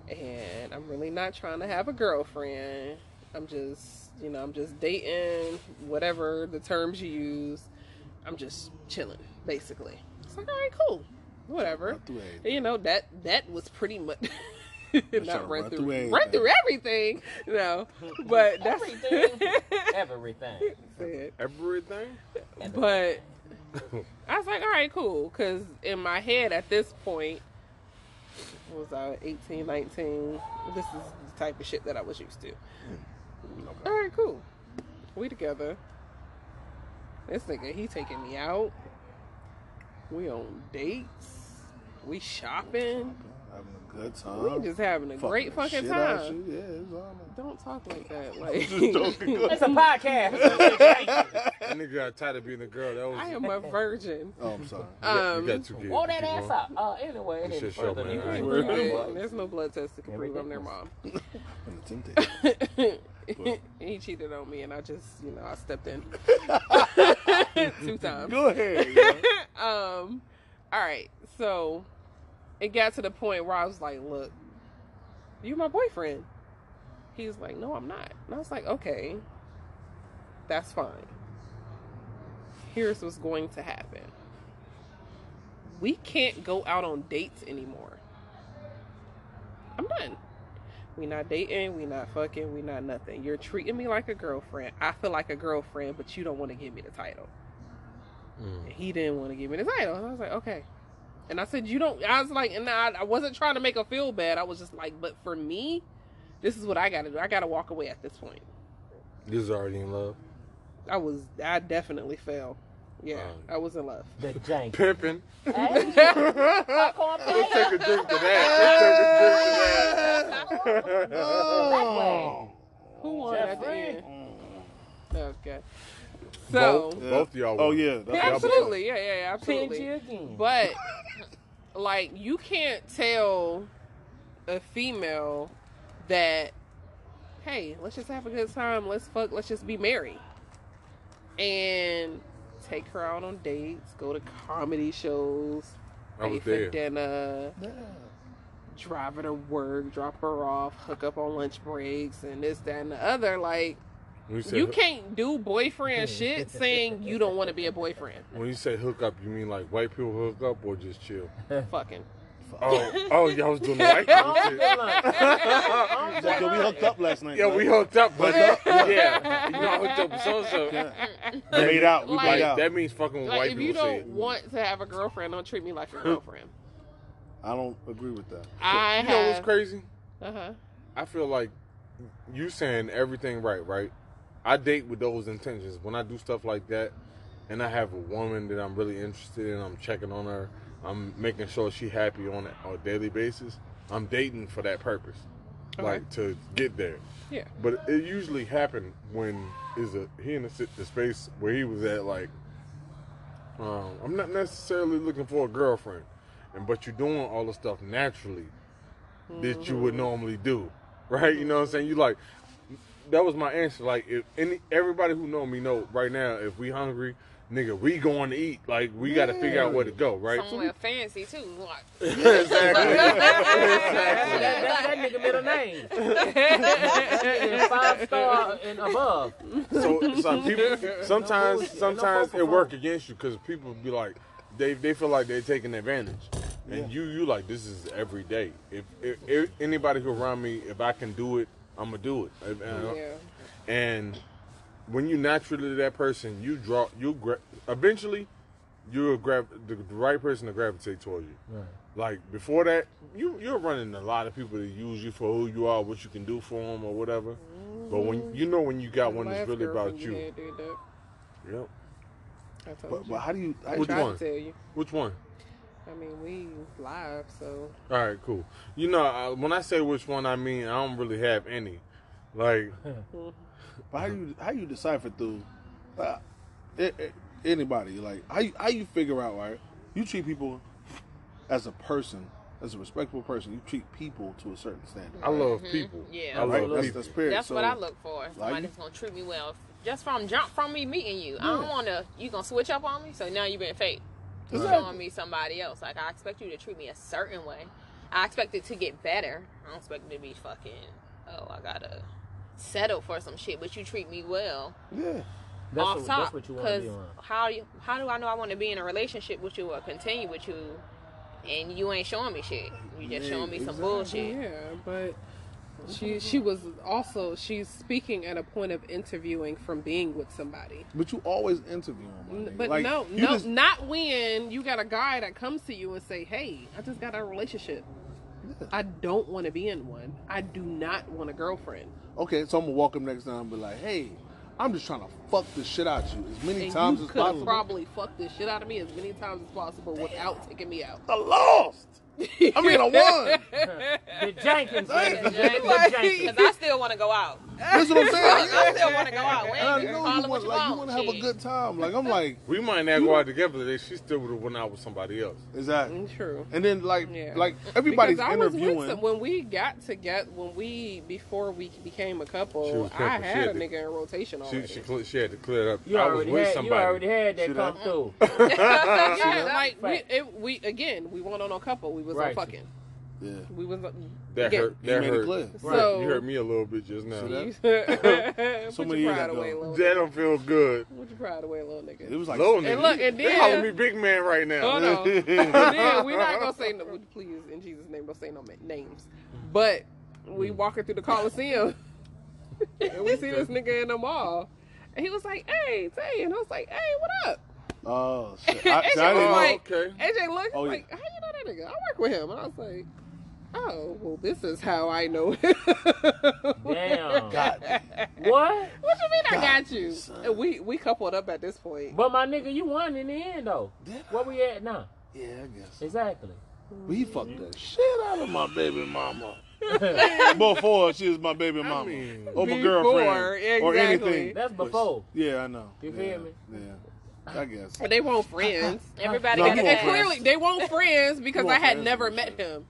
and I'm really not trying to have a girlfriend. I'm just, you know, I'm just dating, whatever the terms you use. I'm just chilling, basically. It's like, all right, cool, whatever. Run. You know that that was pretty much." not run run through, through run through everything, no, but that's Everything. Everything. Said. Everything. But I was like, all right, cool. Because in my head at this point, what was I 18, 19? This is the type of shit that I was used to. All right, cool. We together. This nigga, he taking me out. We on dates. We shopping. Having good time. We just having a great fucking shit out time. you. Yeah, it's all Don't talk like that. Like It's a podcast. That nigga got tired of being a girl. That was. I am a virgin. Oh, I'm sorry. You got, Um, you got two kids. Whoa that Keep ass going. up. Uh, anyway, This any show, further man. than I ain't you gonna can do go, There's no blood test to can prove I'm their mom. I'm tempted. he cheated on me, and I just, you know, I stepped in two times. Go ahead. yo. Um, all right, so it got to the point where I was like, "Look, you my boyfriend." He's like, "No, I'm not," and I was like, "Okay, that's fine." Here's what's going to happen. We can't go out on dates anymore. I'm done. We not dating, we not fucking, we not nothing. You're treating me like a girlfriend. I feel like a girlfriend, but you don't want to give me the title. Mm. And he didn't want to give me the title. And I was like, okay. And I said, you don't. I was like, and I, I wasn't trying to make her feel bad. I was just like, but for me, this is what I got to do. I got to walk away at this point. You was already in love. I was, I definitely fell. Yeah, Oh. I was in love. The jank. Pimping. Hey, Let's take a drink to that. Let's take a drink to that. Oh. Who won at the Jeffrey. end? Mm. Okay. So, both, both of y'all. Oh yeah. That's absolutely, yeah, yeah, yeah, Pinned absolutely. you again. But like you can't tell a female that hey, let's just have a good time, let's fuck, let's just be merry. And take her out on dates, go to comedy shows, I pay for there. dinner, drive her to work, drop her off, hook up on lunch breaks and this, that and the other. Like When you say, you can't do boyfriend shit saying you don't want to be a boyfriend. When you say hook up, you mean like white people hook up or just chill? Fucking. Oh, oh, y'all was doing the white people shit. like- Yo, we hooked up last night. Yeah, man. we hooked up, but yeah, you know, I hooked up with so so. Yeah. We made out. We Like- made out. That means fucking with Like white if you people don't say. want to have a girlfriend, don't treat me like your girlfriend. I don't agree with that. I You know what's crazy? Uh huh. I feel like you saying everything right, right? I date with those intentions. When I do stuff like that, and I have a woman that I'm really interested in, I'm checking on her, I'm making sure she happy on a, on a daily basis. I'm dating for that purpose, Okay. like to get there. Yeah. But it usually happened when is a he in the, the space where he was at. Like, um, I'm not necessarily looking for a girlfriend, and but you're doing all the stuff naturally that you would normally do, right? You know what I'm saying? You like that was my answer. Like, if any everybody who know me know right now, if we hungry. Nigga, we going to eat. Like we got to figure out where to go, right? Somewhere fancy too. Like, exactly. Exactly. that, that's that nigga middle name. Nigga five star and above. So, so people sometimes. No sometimes focus it work against you because people be like they they feel like they're taking advantage, and you you like this is every day. If, if, if anybody who around me, if I can do it, I'm gonna do it. If- and Yeah. and when you naturally that person, you draw you gra- eventually you'll grab the, the right person to gravitate toward you. Right. Like before that, you you're running a lot of people to use you for who you are, what you can do for them, or whatever. But when mm-hmm. you know when you got one that's really about girlfriend you. had. Yep. I told But, you. but how do you? I Which one? to tell you. Which one? I mean, we live, so All right, cool. You know, uh, when I say which one, I mean I don't really have any. Like, But how you how you decipher through uh, a- a- anybody? Like how you, how you figure out right? You treat people as a person, as a respectable person. You treat people to a certain standard. I love people. Mm-hmm. Yeah. I love right? That's people. the spirit. That's so, what I look for. Like Somebody that's gonna treat me well. Just from jump from me meeting you. I don't wanna you gonna switch up on me, so now you been fake. Exactly. Showing me somebody else. Like I expect you to treat me a certain way. I expect it to get better. I don't expect it to be fucking oh, I gotta settle for some shit, but you treat me well Yeah. That's off what, top. that's what you want to Because be on. how you how do I know I want to be in a relationship with you or continue with you, and you ain't showing me shit. You just Yeah, showing me some bullshit. yeah. But she she was also she's speaking at a point of interviewing from being with somebody. But you always interview them. my N- nigga. But Like, no, no, just- not when you got a guy that comes to you and say, "Hey, I just got a relationship. Yeah. I don't want to be in one. I do not want a girlfriend." Okay, so I'm gonna walk up next time and be like, "Hey, I'm just trying to fuck the shit out of you as many And times you as possible." probably fuck this shit out of me as many times as possible without taking me out. The lost. I mean, I won. The Jenkins, Thank ladies and you. the Jenkins. Because I still want to go out. That's what I'm saying. I still want to go out. We And I ain't know call you what want, you like, you want. want to have a shit. good time. Like I'm like, we might not go out together. They she still would have went out with somebody else. exactly. Mm, True. And then like, Yeah. like everybody's because I was with interviewing. some, when we got together when we before we became a She couple. was I careful. She had had a to- nigga in rotation She already. she cl- she had to clear it up. You I was already with had, somebody. you already had that See come that? through. yeah, like we, Fact. it, we again we weren't on no couple. We was Right. on fucking. yeah, We was that again, hurt. That made it hurt. clear. So you hurt me a little bit just now. See that? Put So many years pride ago. away, little. That don't feel good. Put your pride away, little nigga. It was like, Low And nigga. look, and they then- calling me big man right now. Hold on. and then we're not gonna say no. Please, in Jesus' name, don't say no names. But we Mm. walking through the Coliseum, and we see this nigga in the mall, and he was like, "Hey, Tay," and I was like, "Hey, what up?" oh shit. I, AJ see, I was know. like, okay. AJ looked Oh, yeah. like, "How you know that nigga? I work with him," and I was like. Oh well, this is how I know. him." Damn. God. What? What you mean I got you? son. We we coupled up at this point. But my nigga, you won in the end though. Did Where we at now? Yeah, I guess. Exactly. But he fucked the mm-hmm. shit out of my baby mama. Before she was my baby mama. mean- or my Before, girlfriend. Or anything. That's before. Yeah, I know. You yeah, feel me? Yeah. I guess. But they weren't friends. Everybody No, got you and friends. clearly they weren't friends because You I had friends never met shit. him.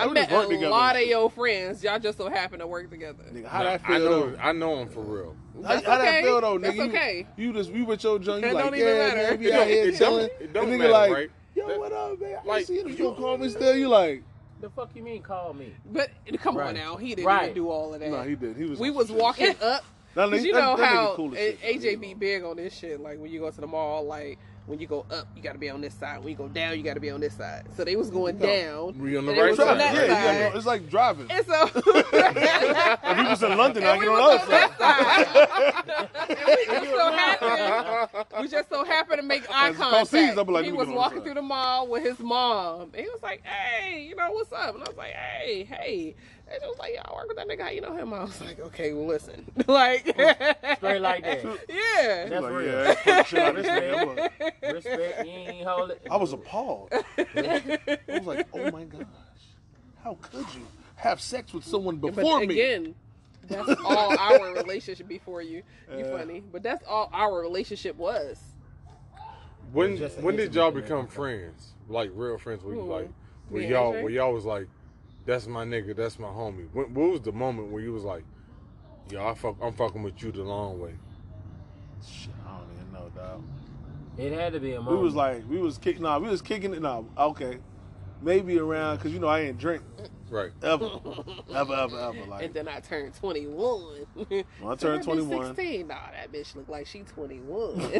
I met a together lot of your friends. Y'all just so happen to work together. Nigga, how Nah, that I feel know. though? I know him for real. How, That's how that okay. feel though, That's okay. You, you just we with your junk. You It like, don't even yeah, matter. man, we It out don't- here it don't- chilling. it don't and nigga matter, like, right? yo, That- what up, man? I see you. You you- gonna call me still? You like? The fuck you mean call me? But come on now, he didn't Right. even do all of that. No, he did. He was. we was walking up. That Cause you that- know that how cool shit, AJ you be know. big on this shit. Like when you go to the mall, like when you go up, you got to be on this side. When you go down, you got to be on this side. So they was going No. down. We on the right was on that side. yeah, you got- it's like driving. And so If he was in London, I get on the other side. And we just so happened, we just so happened to make eye As the car sees, contact. I'll like, he was get on the walking through the mall with his mom. And he was like, "Hey, you know what's up?" And I was like, "Hey, hey." And she was like, "Yeah, I work with that nigga. How you know him?" I was like, "Okay, well, listen, like, Straight like that. yeah." That's like, real. yeah, that's fucking shit out this nigga. I'm like- Respect, you ain't hold it. I was appalled. I was like, oh my gosh, how could you have sex with someone before but me? again, that's all our relationship before you. You Yeah. funny, but that's all our relationship was. When Just when did y'all become friends? Like real friends? Where you like where Me y'all AJ? where y'all was like, that's my nigga, that's my homie. When, what was the moment where you was like, yo, I fuck, I'm fucking with you the long way? Shit, I don't even know, dog. It had to be a moment. We was like, we was kicking. Nah, we was kicking it. Nah, okay, maybe around because you know I ain't drink. Right. ever, ever, ever, ever. Like and then I turned 21. when I turned So that bitch 21, 16. Nah, that bitch look like she 21.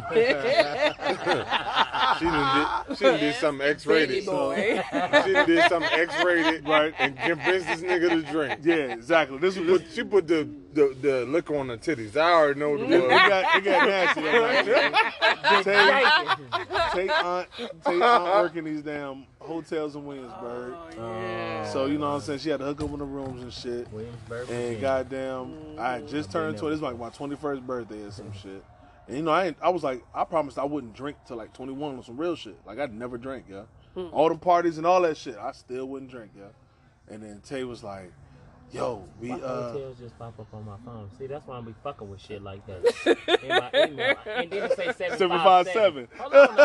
She done did, she done did something X-rated. boy. She done did something X-rated, Right. and convinced this nigga to drink. yeah, exactly. This was she put the, the, the liquor on the titties. I already know what it it was. got it got nasty that night. Tay, Tay aunt, Tay aunt working these damn hotels in Williamsburg. Oh, um, yeah. So you know what I'm saying? She had to hook up in the rooms and shit. Williamsburg. And Virginia. goddamn, I just turned been twenty. This was like my twenty first birthday or some shit. And you know, I ain't, I was like, I promised I wouldn't drink till like twenty one on some real shit. Like I'd never drink, yeah. All the parties and all that shit, I still wouldn't drink, yeah. And then Tay was like, "Yo, we Why uh." hotels just pop up on my phone? See, that's why I be fucking with shit like that. In my email, and then it say seven 757. seven. Hold on,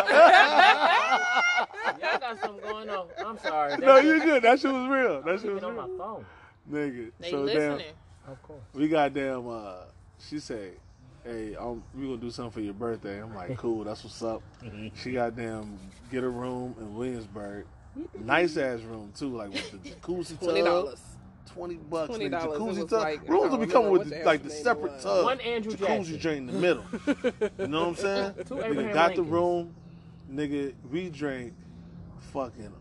y'all got something going on. I'm sorry. That No, shit- you good. That shit was real. That that shit was shit on my phone. Nigga. They so listening. damn, Of course. we got damn. Uh, she said, "Hey, um, we gonna do something for your birthday." I'm like, "Cool, that's what's up." She got damn get a room in Williamsburg, nice ass room too, like with the jacuzzi Twenty tub. dollars. Twenty bucks. $20. Jacuzzi tub. like- Rooms will be coming with the the, like the separate was. tub. One Andrew jacuzzi Jackson. drain in the middle. you know what I'm saying? Two nigga Abraham got the room. Nigga, we drank fucking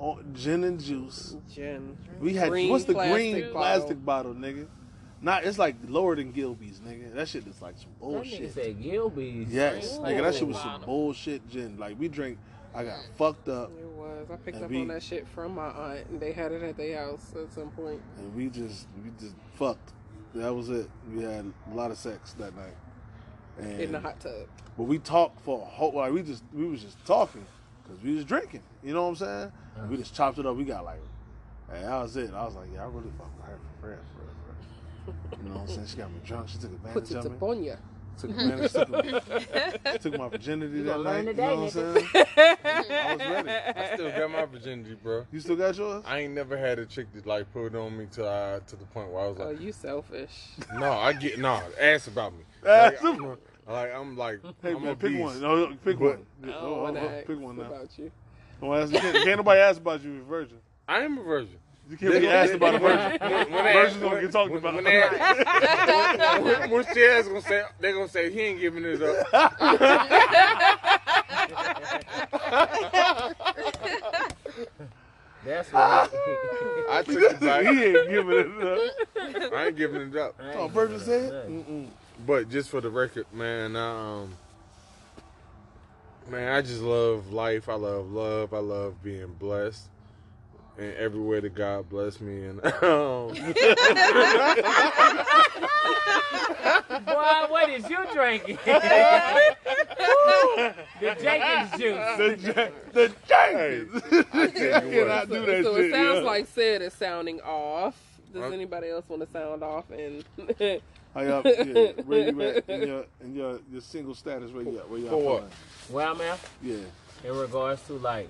o- gin and juice. Gin. We had Green what's the plastic green bottle. plastic bottle, nigga? Not it's like lower than Gilbey's, nigga. That shit is like some bullshit. That nigga said Gilbey's. Yes, Green nigga, that shit was some bullshit gin. Like we drink, I got fucked up, It was. I picked up we- on that shit from my aunt, and they had it at their house at some point. and we just we just fucked. That was it. We had a lot of sex that night. And in the hot tub. But we talked for a whole like we just we was just talking because we was drinking. You know what I'm saying? And we just chopped it up. We got like, hey, that was it. I was like, yeah, I really fuck with her for real, for real, for real. You know what I'm saying? She got me drunk. She took advantage Puts it of to me. Bonya. Took advantage. took, took my virginity You that night. learn You today, know what I'm saying? I was ready. I still got my virginity, bro. You still got yours? I ain't never had a chick that like put it on me till I to the point where I was oh, like, Oh, you selfish. no, I get no, ask about me. Ask Like, him. I'm, like I'm like Hey I'm man, pick beast. one. No, pick But- one. Oh, oh, oh, oh, pick one now. about you. Don't ask, can't, can't nobody ask about you you're virgin. I am a virgin. You can't be asked about a virgin. When, when they Virgins ask- don't get talked about. When, they ask- when, when she gonna say, they gonna say he ain't giving it up. That's what. I took it he ain't giving it up. I ain't giving it up. Oh, virgin said? Mm-mm. But just for the record, man, um, man, I just love life. I love love. I love being blessed. And everywhere that God bless me, and um, Boy, what is you drinking? the Jenkins juice. The, J- the Jenkins. I Cannot what, do that so shit. it sounds yeah. like Sid is sounding off. Does Huh? anybody else want to sound off? And How y'all, yeah, where you at in your in your, your single status? Where you at? Where y'all For what? feeling? Where I'm at, Yeah, in regards to like,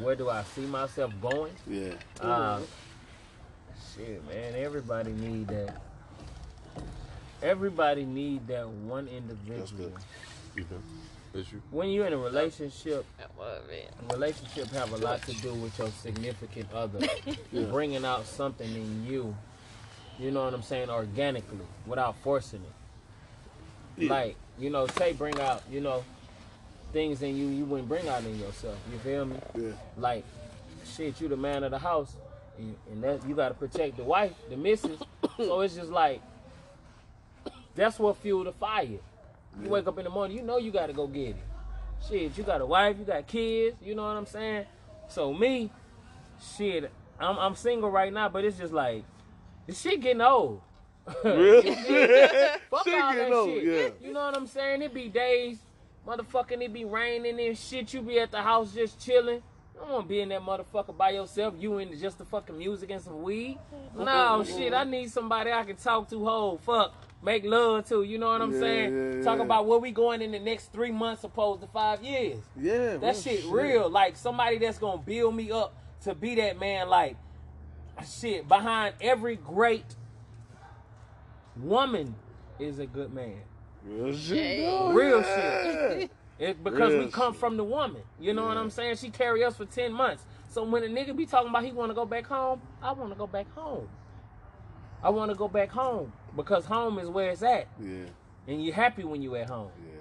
where do I see myself going? yeah. Uh, shit, man, everybody need that. Everybody need that one individual. good. That's you. When you're in a relationship, I love relationship have a lot to do with your significant other Yeah. bringing out something in you. You know what I'm saying? Organically, without forcing it. Yeah. Like you know, Tay bring out you know things in you you wouldn't bring out in yourself. You feel me? Yeah, like shit, you the man of the house, and, and that you got to protect the wife, the missus. so it's just like that's what fuel the fire. You Yeah. wake up in the morning, you know you got to go get it. Shit, you got a wife, you got kids. You know what I'm saying? So me, shit, I'm I'm single right now, but it's just like the shit getting old. real Fuck shit. all that getting old. shit. Yeah, You know what I'm saying? It be days, motherfucking, it be raining and shit. You be at the house just chilling. I don't want to be in that motherfucker by yourself. You into just the fucking music and some weed. No shit. I need somebody I can talk to. Whole fuck, make love to. You know what I'm Yeah, saying? yeah, Talk about where we going in the next three months, opposed to five years. yeah. That shit real. Like somebody that's gonna build me up to be that man. Like shit. Behind every great woman is a good man. Real shit. Real Yeah. It, because Real we come shit. from the woman. You know what I'm saying? She carry us for 10 months. So when a nigga be talking about he want to go back home, I want to go back home. I want to go back home because home is where it's at, Yeah, and you're happy when you at home. yeah.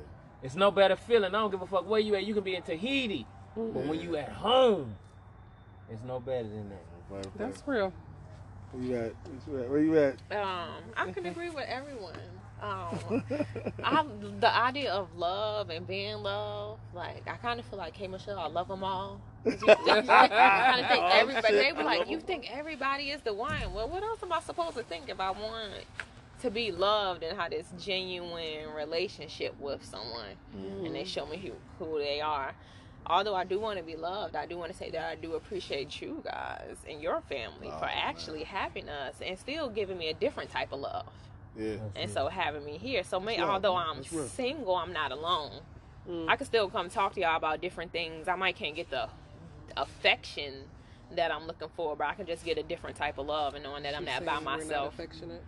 It's no better feeling. I don't give a fuck where you at. You can be in Tahiti, but when you at home, it's no better than that. That's real. Where you at? Where you at? Where you at? Um, I can agree with everyone. Um, I the idea of love and being loved, like I kind of feel like K Michelle, I love them all. You, you kind of think Oh, everybody. shit. They were like, you think everybody is the one. Well, what else am I supposed to think if I want to be loved and have this genuine relationship with someone, and they show me who, who they are. Although I do want to be loved, I do want to say that I do appreciate you guys and your family Oh, for man. actually having us and still giving me a different type of love Yeah. and so having me here. So may, although I'm single, I'm not alone. Mm. I can still come talk to y'all about different things. I might can't get the affection that I'm looking for, but I can just get a different type of love and knowing that I'm not by we're not myself. affectionate.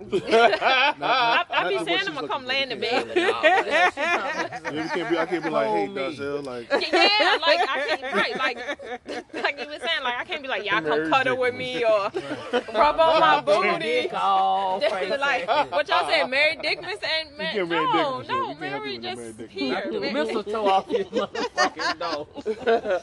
I, not I to be saying I'm gonna come for. lay in the You bed. can't with y'all, but- Yeah, you can't. I can't be like, hey, Hold. Darcel, like. yeah, like I can't, right, like, like you were saying, like I can't be like, y'all come cuddle with me or rub on my booty. Dick all Just crazy. like what y'all said, Mary Dickmas and Mary. No, Dickmas, no, You can't have Mary just marry here. Knock the mistletoe off your motherfucking nose.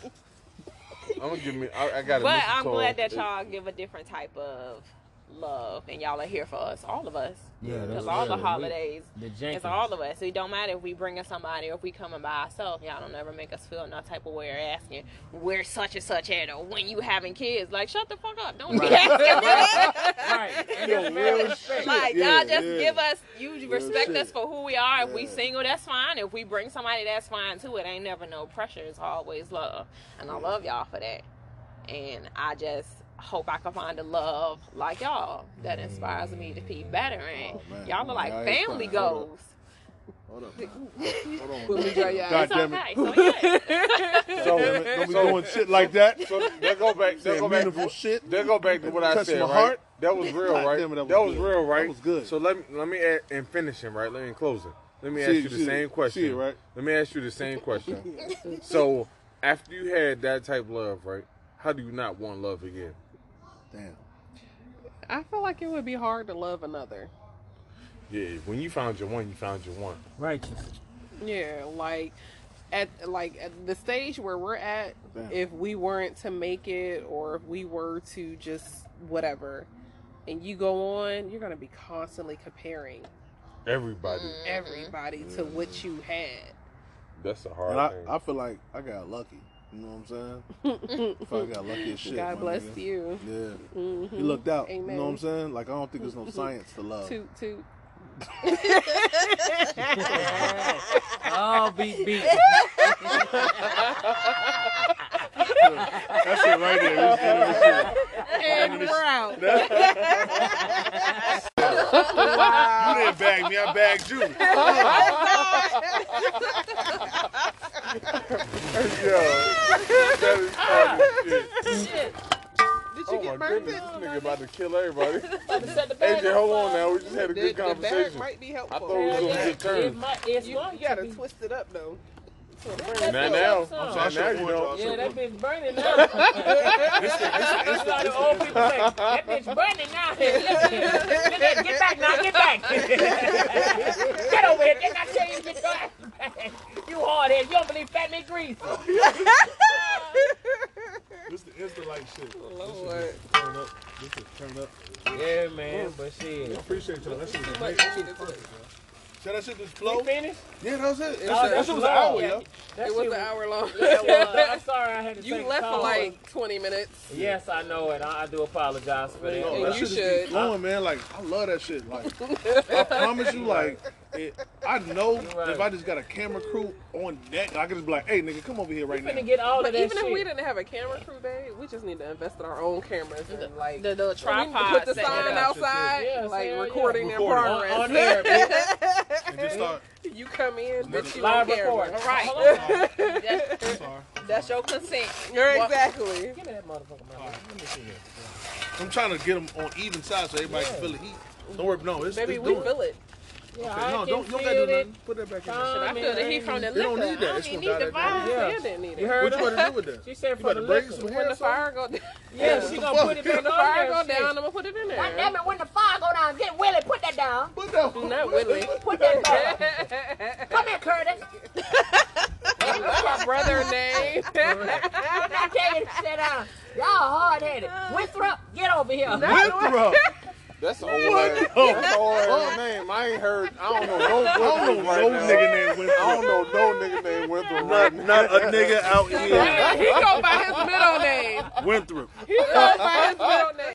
I'm gonna give me. I, I got. But I'm glad that y'all give a different type of love, and y'all are here for us, all of us. Yeah, Because all the real. holidays, The it's Jenkins. all of us. It don't matter if we bring in somebody or if we coming by ourselves. Y'all don't ever make us feel no type of way or asking where such and such at or when you having kids. Like, shut the fuck up. Don't be asking that. Right. And Yo, real respect. Like, Yeah, y'all just yeah. give us, you respect shit. us for who we are. If we single, that's fine. If we bring somebody, that's fine too. It ain't never no pressure. It's always love. And I love y'all for that. And I just hope I can find a love like y'all that inspires me to be better. And Oh, y'all are like Yeah, I family crying. Hold goals. Hold up. Hold on. Let me dry your God eyes. It's damn it. okay. So yeah. So, Damn it, Don't be doing shit like that. So they go back. They Saying go back. meaningful shit. They go back to what I said. right? heart. That was real, God right? damn it, that that was, was real, right? That was good. So let me let me add and finish him, right? Let me close it. Let me ask See- you the see- same question. see it, right? Let me ask you the same question. so after you had that type of love, right? How do you not want love again? Damn. I feel like it would be hard to love another. Yeah, when you found your one, you found your one. Righteous. Yeah, like at like at the stage where we're at, Damn. if we weren't to make it or if we were to just whatever, and you go on, you're gonna be constantly comparing Everybody. Everybody to mm-hmm. what you had. That's a hard And I, thing. I feel like I got lucky. You know what I'm saying? I feel like I got lucky as shit. God bless nigga. you. Yeah. Mhm. He looked out. Amen. You know what I'm saying? Like I don't think there's no science to love. Toot toot. Oh, beat, beat. That's it right there. This- this. And we're out. You didn't bag me, I bagged you. Yo, that is funny shit. Did you Oh get my goodness, this nigga about to kill everybody. Set AJ, hold on now. We just had a The, good the bag might be I helpful. thought it was gonna Yeah, get turned. it might- you, you gotta twist it up though. So it That's burns. Not now. I'm saying. Not now you warned Yeah, that bitch burning now. That's why the old people say, that bitch burning now. Look Get back now, get back. get over here. Get that chain, get your ass back. You hard head. You don't believe fat man grease. This the instant like oh, shit. Lord. Turn up. This is turn up. Yeah, man, but shit. I shit. appreciate y'all. That shit was Might amazing. Need to twist. Should that shit just You flow? finished? Yeah, that was it. It Oh, was, that shit was an hour, Yeah. yo. That It was an hour long. Yeah, well, I'm sorry I had to You take a left for like 20 minutes. Yes, I know it. I, I do apologize for that. No, And that you shit just should. be flowing, man. Like I love that shit. Like I promise you, like it, I know Right. if I just got a camera crew on deck, I could just be like, "Hey, nigga, come over here right We finna now." get all But of that even shit. if we didn't have a camera crew, babe, we just need to invest in our own cameras and like The, the we need to tripod put the set sign it up. outside, Yeah, like yeah. recording in Recording. progress. On- on air. And just start. you come in, bitch, you Live on camera. record. Right. Hold on. That- I'm sorry. that's your consent. You're exactly. Give me that motherfucker, man. Let me see this. I'm trying to get them on even sides so everybody can feel the heat. Don't worry, no, it's, Maybe it's we doing. feel it. Yeah, Okay, I no, can don't, you don't gotta do nothing. Put that back in Calm there. I feel the heat from the They liquor. don't need that. I don't even need the fire. Yeah. Still didn't need You it. heard What you her? about to do with that? She said You for the liquor. some When the fire go down, Yeah, she gonna put it when back the fire go down, I'm gonna put it in God there. damn it, when the fire go down, get Willie, put that down. Put that Not Willie. Put that down. Come here, Curtis. My brother name. I tell you to sit down. Y'all hard headed. Winthrop, get over here. Winthrop. That's an old ass. Oh. That's an old ass name. I ain't heard. I don't know no I don't know right no now. nigga named I don't know no nigga named Winthrop right Not, now. not a nigga out here. he go by his middle name. Winthrop. He go by